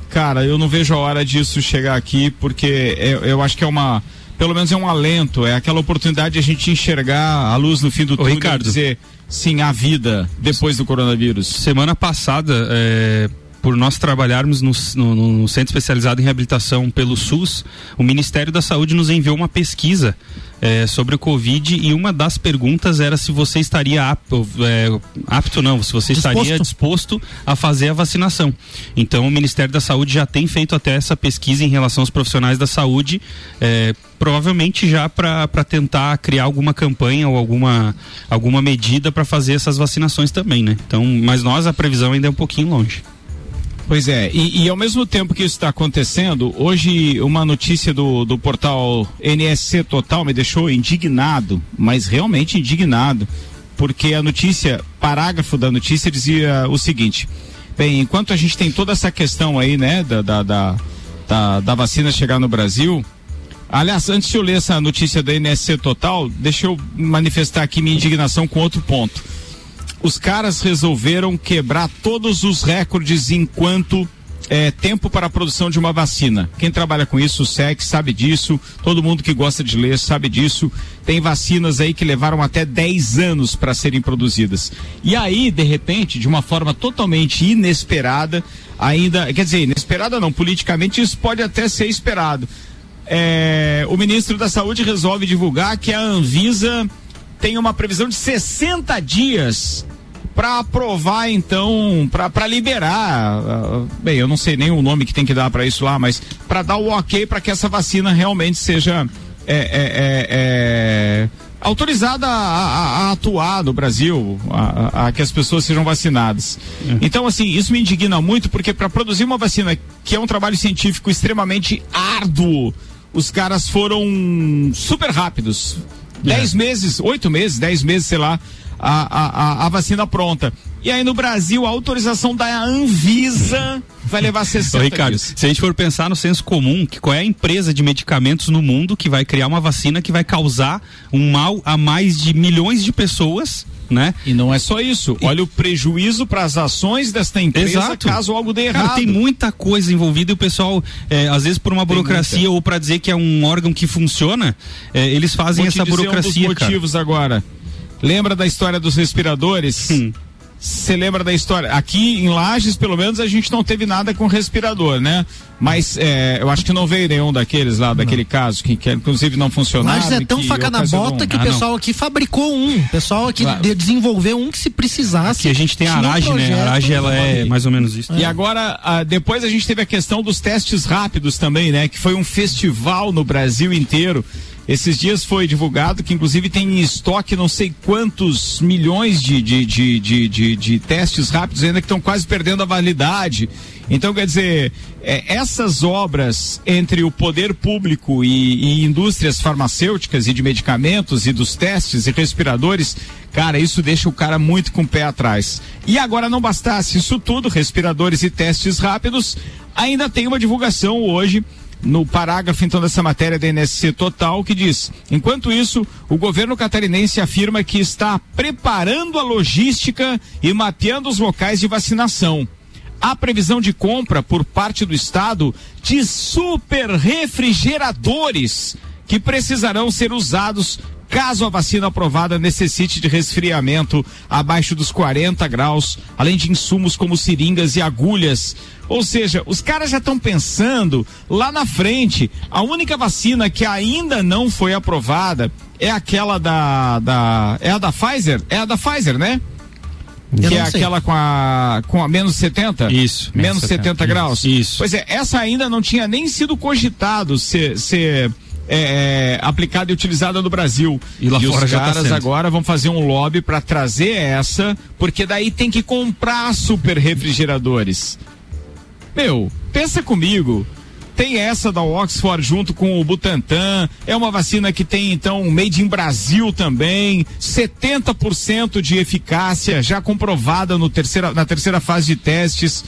cara, eu não vejo a hora disso chegar aqui, porque eu, eu acho que é uma. Pelo menos é um alento, é aquela oportunidade de a gente enxergar a luz no fim do túnel e dizer sim, a vida depois do coronavírus. Semana passada, é, por nós trabalharmos no, no- no Centro Especializado em Reabilitação pelo SUS, o Ministério da Saúde nos enviou uma pesquisa é, sobre o Covid e uma das perguntas era se você estaria apto, é, apto não, se você estaria disposto a fazer a vacinação. Então o Ministério da Saúde já tem feito até essa pesquisa em relação aos profissionais da saúde, é, provavelmente já para tentar criar alguma campanha ou alguma, alguma medida para fazer essas vacinações também, né? Então, mas nós a previsão ainda é um pouquinho longe. Pois é, e, e ao mesmo tempo que isso está acontecendo, hoje uma notícia do, do portal NSC Total me deixou indignado, mas realmente indignado, porque a notícia, parágrafo da notícia dizia o seguinte: bem, enquanto a gente tem toda essa questão aí, né, da, da, da, da, da vacina chegar no Brasil. Aliás, antes de eu ler essa notícia da NSC Total, deixa eu manifestar aqui minha indignação com outro ponto os caras resolveram quebrar todos os recordes enquanto é, tempo para a produção de uma vacina. Quem trabalha com isso, o SEC, sabe disso. Todo mundo que gosta de ler sabe disso. Tem vacinas aí que levaram até 10 anos para serem produzidas. E aí, de repente, de uma forma totalmente inesperada, ainda. Quer dizer, inesperada não, politicamente isso pode até ser esperado. É, o ministro da Saúde resolve divulgar que a Anvisa tem uma previsão de 60 dias para aprovar então, para liberar, ah, bem, eu não sei nem o nome que tem que dar para isso lá, mas para dar o ok para que essa vacina realmente seja é, é, é, é, autorizada a, a- a atuar no Brasil, a, a- a que as pessoas sejam vacinadas. Então, assim, isso me indigna muito porque para produzir uma vacina que é um trabalho científico extremamente árduo, os caras foram super rápidos. Dez meses, oito meses, dez meses, sei lá, a, a, a, a vacina pronta. E aí no Brasil, a autorização da Anvisa vai levar 60 Ô, Ricardo, dias. se a gente for pensar no senso comum, que qual é a empresa de medicamentos no mundo que vai criar uma vacina que vai causar um mal a mais de milhões de pessoas, né? E não é só isso. Olha o prejuízo para as ações desta empresa Exato. caso algo dê Cara, errado. tem muita coisa envolvida e o pessoal, é, às vezes por uma burocracia ou para dizer que é um órgão que funciona, é, eles fazem Vou essa burocracia, um dos cara. motivos agora. Lembra da história dos respiradores? Você lembra da história? Aqui em Lages, pelo menos, a gente não teve nada com respirador, né? Mas é, eu acho que não veio nenhum daqueles lá, daquele caso, que, que inclusive não funcionava. Lages é tão que faca na bota um- que o Ah, não. pessoal aqui fabricou um. O pessoal aqui Claro. de- desenvolveu um que se precisasse. Aqui a gente tem a Tinha um né? A Arage, ela é mais ou menos isso. E agora, ah, depois a gente teve a questão dos testes rápidos também, né? Que foi um festival no Brasil inteiro. Esses dias foi divulgado que, inclusive, tem em estoque não sei quantos milhões de, de, de, de, de- de testes rápidos ainda que estão quase perdendo a validade. Então, quer dizer, é, essas obras entre o poder público e, e indústrias farmacêuticas e de medicamentos e dos testes e respiradores, cara, isso deixa o cara muito com o pé atrás. E agora não bastasse isso tudo, respiradores e testes rápidos, ainda tem uma divulgação hoje no parágrafo então dessa matéria da NSC Total que diz: enquanto isso, o governo catarinense afirma que está preparando a logística e mapeando os locais de vacinação. Há previsão de compra por parte do Estado de super refrigeradores que precisarão ser usados caso a vacina aprovada necessite de resfriamento abaixo dos 40 graus, além de insumos como seringas e agulhas. Ou seja, os caras já estão pensando lá na frente. A única vacina que ainda não foi aprovada é aquela da, da é a da Pfizer, é a da Pfizer, né? Eu que é sei. aquela com a com a menos 70? Isso, Menos menos 70, 70, graus. isso. Pois é, essa ainda não tinha nem sido cogitado ser, ser é, é, aplicada e utilizada no Brasil. E lá fora os já tá caras sendo. agora vão fazer um lobby para trazer essa, porque daí tem que comprar super refrigeradores. Meu, pensa comigo. Tem essa da Oxford junto com o Butantan. É uma vacina que tem, então, made in Brasil também. 70% de eficácia já comprovada no terceira, na terceira fase de testes.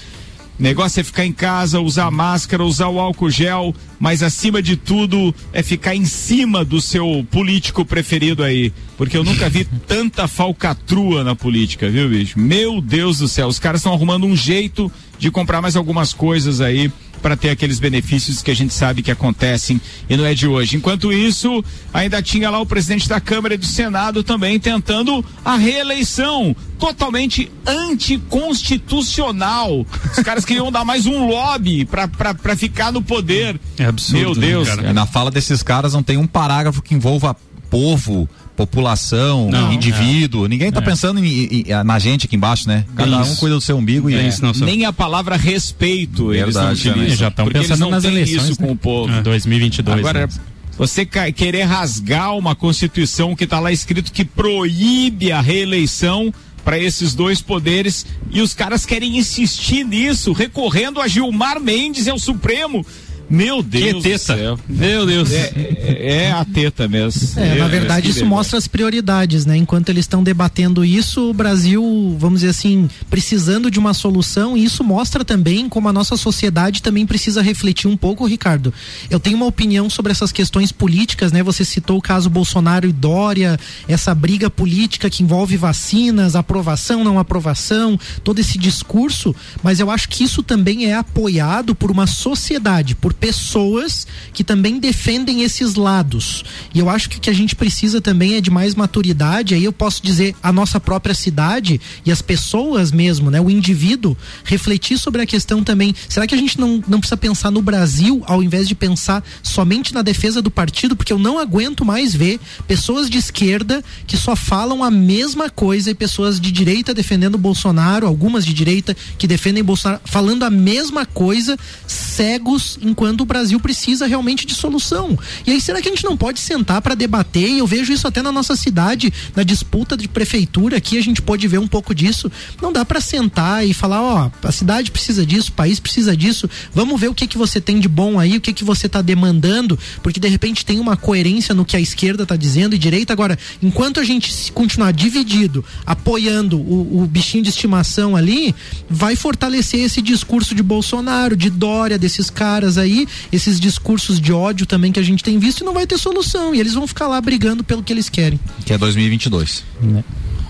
Negócio é ficar em casa, usar máscara, usar o álcool gel, mas acima de tudo é ficar em cima do seu político preferido aí. Porque eu nunca vi tanta falcatrua na política, viu, bicho? Meu Deus do céu, os caras estão arrumando um jeito de comprar mais algumas coisas aí para ter aqueles benefícios que a gente sabe que acontecem e não é de hoje. Enquanto isso, ainda tinha lá o presidente da Câmara e do Senado também tentando a reeleição totalmente anticonstitucional. Os caras queriam dar mais um lobby para ficar no poder. É absurdo. Meu Deus. Né, cara? Na fala desses caras não tem um parágrafo que envolva povo, população, Não, indivíduo. Ninguém tá É. pensando em- em- na gente aqui embaixo, né? Cada Isso. um cuida do seu umbigo e É, nem a palavra respeito eles não Verdade, utilizam. Já estão pensando não nas têm eleições, isso né? com o povo. Ah, 2022, Agora, né? você querer rasgar uma constituição que está lá escrito que proíbe a reeleição para esses dois poderes e os caras querem insistir nisso, recorrendo a Gilmar Mendes e ao Supremo. Meu Deus do teta. céu. Meu Deus. É, é- é a teta mesmo. É, na É, verdade, que isso mostra as prioridades, né? Enquanto eles estão debatendo isso, o Brasil, vamos dizer assim, precisando de uma solução, e isso mostra também como a nossa sociedade também precisa refletir um pouco, Ricardo. Eu tenho uma opinião sobre essas questões políticas, né? Você citou o caso Bolsonaro e Dória, essa briga política que envolve vacinas, aprovação, não aprovação, todo esse discurso, mas eu acho que isso também é apoiado por uma sociedade, por pessoas que também defendem esses lados. E eu acho que o que a gente precisa também é de mais maturidade. Aí eu posso dizer a nossa própria cidade e as pessoas mesmo, né? O indivíduo refletir sobre a questão também. Será que a gente não, não precisa pensar no Brasil ao invés de pensar somente na defesa do partido? Porque eu não aguento mais ver pessoas de esquerda que só falam a mesma coisa e pessoas de direita defendendo Bolsonaro, algumas de direita que defendem Bolsonaro, falando a mesma coisa, cegos enquanto o Brasil precisa realmente de solução. E aí será que a gente não pode sentar para debater? E eu vejo isso até na nossa cidade, na disputa de prefeitura aqui a gente pode ver um pouco disso. Não dá para sentar e falar, ó, a cidade precisa disso, o país precisa disso. Vamos ver o que que você tem de bom aí, o que que você tá demandando, porque de repente tem uma coerência no que a esquerda tá dizendo e direita agora, enquanto a gente continuar dividido, apoiando o, o bichinho de estimação ali, vai fortalecer esse discurso de Bolsonaro, de Dória, desses caras aí, esses discursos de ódio também que a gente tem visto e não vai ter solução. E eles vão ficar lá brigando pelo que eles querem. Que é 2022.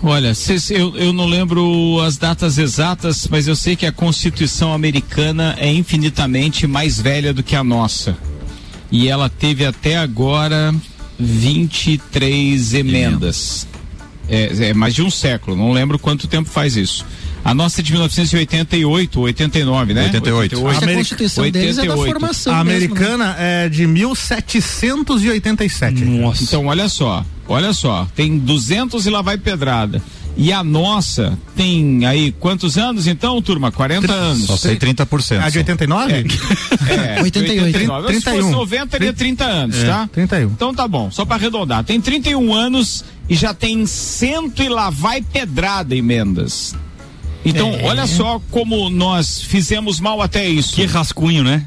Olha, cês- eu, eu não lembro as datas exatas, mas eu sei que a Constituição americana é infinitamente mais velha do que a nossa. E ela teve até agora 23 emendas. É, é mais de um século, não lembro quanto tempo faz isso. A nossa é de 1988, 89, né? 88. Acho que a Constituição deles é da formação A mesmo, né? americana é de 1787. Nossa. Então, olha só, olha só, tem 200 e lá vai pedrada. E a nossa tem aí quantos anos então, turma? 40 anos. Só sei 30%. A de 89? É, 88. 89. Se fosse 31. 90, teria 30 anos, É, tá? 31. Então tá bom, só pra arredondar. Tem 31 anos e já tem cento e lá vai pedrada emendas. Então, É. olha só como nós fizemos mal até isso. Que rascunho, né?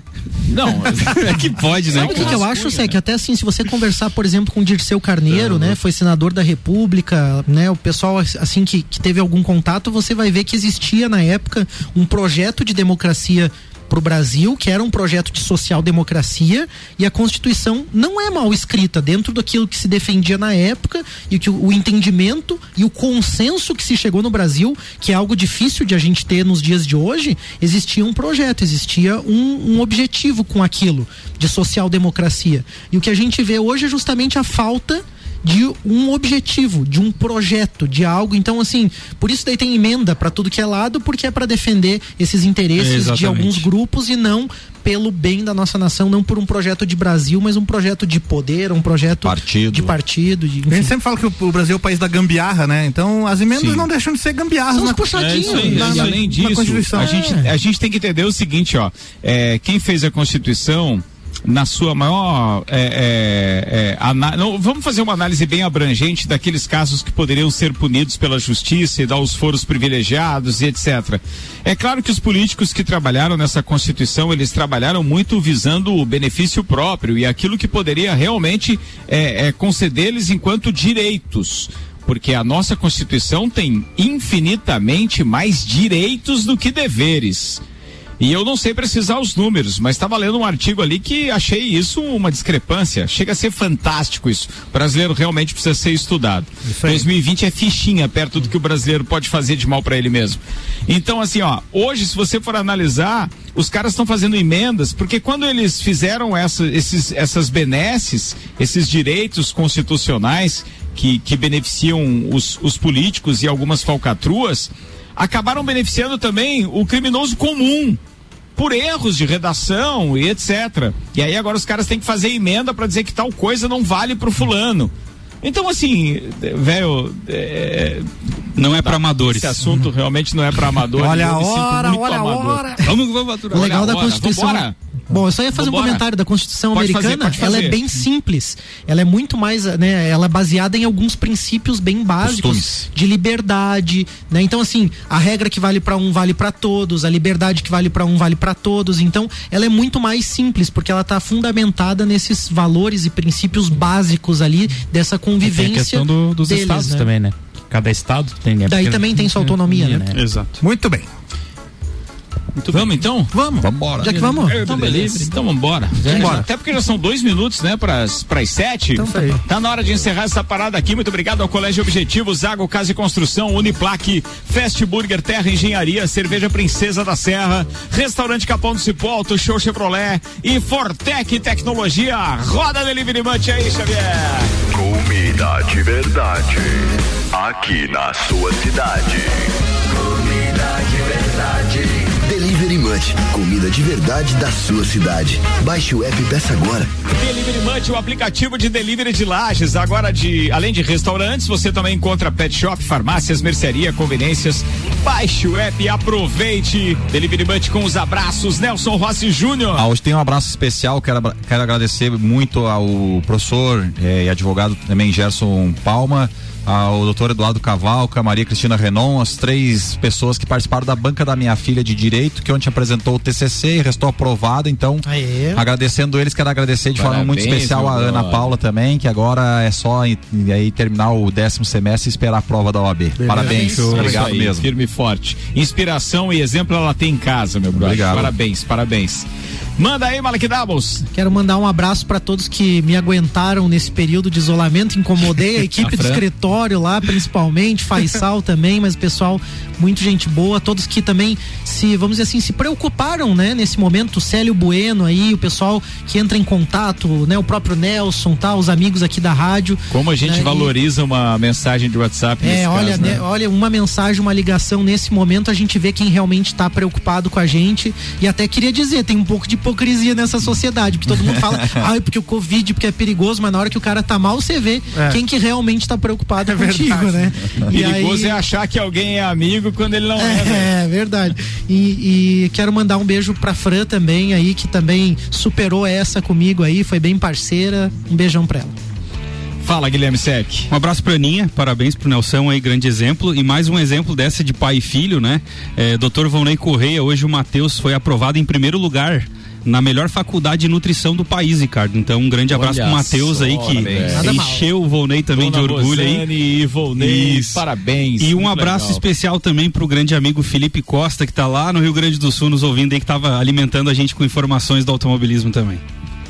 Não, É que pode, né? Sabe o que, que eu acho, Sé? né? Que até assim, se você conversar, por exemplo, com o Dirceu Carneiro, né? Foi senador da República, né? O pessoal, assim, que, que teve algum contato, você vai ver que existia na época um projeto de democracia para o Brasil, que era um projeto de social-democracia, e a Constituição não é mal escrita dentro daquilo que se defendia na época e que o, o entendimento e o consenso que se chegou no Brasil, que é algo difícil de a gente ter nos dias de hoje, existia um projeto, existia um, um objetivo com aquilo de social-democracia. E o que a gente vê hoje é justamente a falta de um objetivo, de um projeto, de algo. Então, assim, por isso daí tem emenda para tudo que é lado, porque é para defender esses interesses de Exatamente. alguns grupos e não pelo bem da nossa nação, não por um projeto de Brasil, mas um projeto de poder, um projeto Partido. de partido. De, A gente sempre fala que o, Brasil é o país da gambiarra, né? Então as emendas Sim. não deixam de ser gambiarras. São na- puxadinhos. É na- na- além disso, a gente, É. a gente tem que entender o seguinte, ó. é, quem fez a Constituição na sua maior é, é, é, vamos fazer uma análise bem abrangente daqueles casos que poderiam ser punidos pela justiça e dar os foros privilegiados e etc. É claro que os políticos que trabalharam nessa Constituição eles trabalharam muito visando o benefício próprio e aquilo que poderia realmente é, é, conceder-lhes enquanto direitos porque a nossa Constituição tem infinitamente mais direitos do que deveres. E eu não sei precisar os números, mas estava lendo um artigo ali que achei isso uma discrepância. Chega a ser fantástico isso. O brasileiro realmente precisa ser estudado. 2020 é fichinha perto do que o brasileiro pode fazer de mal para ele mesmo. Então, assim, ó, hoje, se você for analisar, os caras estão fazendo emendas, porque quando eles fizeram essa, esses, essas benesses, esses direitos constitucionais que, que beneficiam os, os políticos e algumas falcatruas, acabaram beneficiando também o criminoso comum por erros de redação e etc. E aí agora os caras têm que fazer emenda para dizer que tal coisa não vale pro fulano. Então, assim, velho. É, não é para amadores. Esse assunto realmente não é para amadores. Olha a Eu me sinto hora, muito olha a amador. hora. Vamos, vamos legal da Constituição. vambora. Bom, eu só ia fazer Vambora. um comentário da Constituição Pode fazer, americana. pode ela é fazer. bem simples. Ela é muito mais, né? Ela é baseada em alguns princípios bem básicos Costumes. de liberdade, né? Então assim, a regra que vale para um vale para todos, a liberdade que vale para um vale para todos. Então, ela é muito mais simples porque ela está fundamentada nesses valores e princípios básicos ali dessa Tem a convivência questão do- dos deles, estados né? também, né? Cada estado tem. é Daí também tem sua autonomia, né? Exato. Muito bem. Vamos então? Vamos. Vambora. Já que vamos. Então, beleza. Então, vambora. Já- Vambora. Até porque já são dois minutos, né, pras, pras sete. Então tá aí. Tá na hora de encerrar essa parada aqui. Muito obrigado ao Colégio Objetivo, Zago Casa e Construção, Uniplaque, Fast Burger, Terra Engenharia, Cerveja Princesa da Serra, Restaurante Capão do Cipó, Auto Show Chevrolet e Fortec Tecnologia. Roda Delivery Munch aí, Xavier. Comida de verdade. Aqui na sua cidade. Comida de verdade da sua cidade. Baixe o app e peça agora. Delivery Munch, o aplicativo de delivery de lajes. Agora, de, além de restaurantes, você também encontra pet shop, farmácias, mercearia, conveniências. Baixe o app e aproveite. Delivery Munch com os abraços. Nelson Rossi Júnior. Ah, hoje tem um abraço especial, quero, quero agradecer muito ao professor eh, e advogado também Gerson Palma, ao doutor Eduardo Cavalca, Maria Cristina Renon, as três pessoas que participaram da banca da minha filha de Direito, que ontem apresentou o TCC e restou aprovado, então Aê. agradecendo eles, quero agradecer de forma muito Parabéns, especial a Ana. Paula também, que agora é só em- aí terminar o décimo semestre e esperar a prova da OAB. Parabéns, É obrigado aí, mesmo. Firme e forte. Inspiração e exemplo ela tem em casa, meu brother. Obrigado. Parabéns, parabéns. Manda aí, Malek Doubles. Quero mandar um abraço para todos que me aguentaram nesse período de isolamento. Incomodei a equipe do escritório lá, principalmente, Faisal também, mas o pessoal, muito gente boa. Todos que também se, vamos dizer assim, se preocuparam, né, nesse momento. O Célio Bueno aí, o pessoal que entra em contato, né, o próprio Nelson, tá, os amigos aqui da rádio. Como a gente né, e- valoriza uma mensagem de WhatsApp nesse É, olha, caso, né? né, olha, uma mensagem, uma ligação nesse momento, a gente vê quem realmente está preocupado com a gente. E até queria dizer, tem um pouco de hipocrisia nessa sociedade, porque todo mundo fala, ai, porque o Covid, porque é perigoso, mas na hora que o cara tá mal, você vê É. quem que realmente tá preocupado contigo, verdade. né? E Perigoso aí- é achar que alguém é amigo quando ele não é. velho. é, verdade. E, e quero mandar um beijo pra Fran também aí, que também superou essa comigo aí, foi bem parceira. Um beijão pra ela. Fala, Guilherme Sec. Um abraço pra Aninha, parabéns pro Nelson aí, grande exemplo. E mais um exemplo dessa de pai e filho, né? É, Dr. Volney Correia, hoje o Matheus foi aprovado em primeiro lugar na melhor faculdade de nutrição do país, Ricardo. Então, um grande abraço Olha pro Matheus aí que encheu o Volney também Dona de orgulho aí. Rosane e Volney, Isso. parabéns. E um abraço legal. especial também pro grande amigo Felipe Costa, que tá lá no Rio Grande do Sul nos ouvindo aí, que tava alimentando a gente com informações do automobilismo também.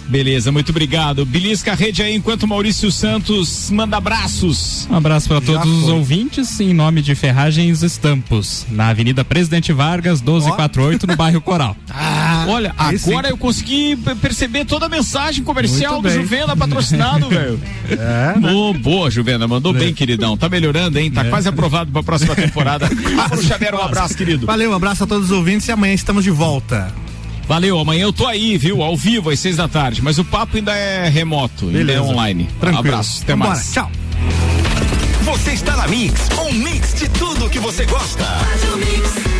Beleza, muito obrigado. Belisca a rede aí enquanto Maurício Santos manda abraços. Um abraço para todos os foi. ouvintes em nome de Ferragens Estampos, na Avenida Presidente Vargas, 1248, no bairro Coral. Olha, aí agora sim. eu consegui perceber toda a mensagem comercial do. Juvena patrocinado, velho. É, Boa, boa, Juvena, mandou bem, queridão. Tá melhorando, hein? Tá quase aprovado pra próxima temporada. Álvaro Xavier, um abraço, querido. Valeu, um abraço a todos os ouvintes e amanhã estamos de volta. Valeu, amanhã eu tô aí, viu? Ao vivo, às seis da tarde. Mas o papo ainda é remoto, ainda é Beleza. online. Tranquilo. Abraço, até Vambora, mais. Tchau. Você está na Mix, um mix de tudo que você gosta. Faz o mix.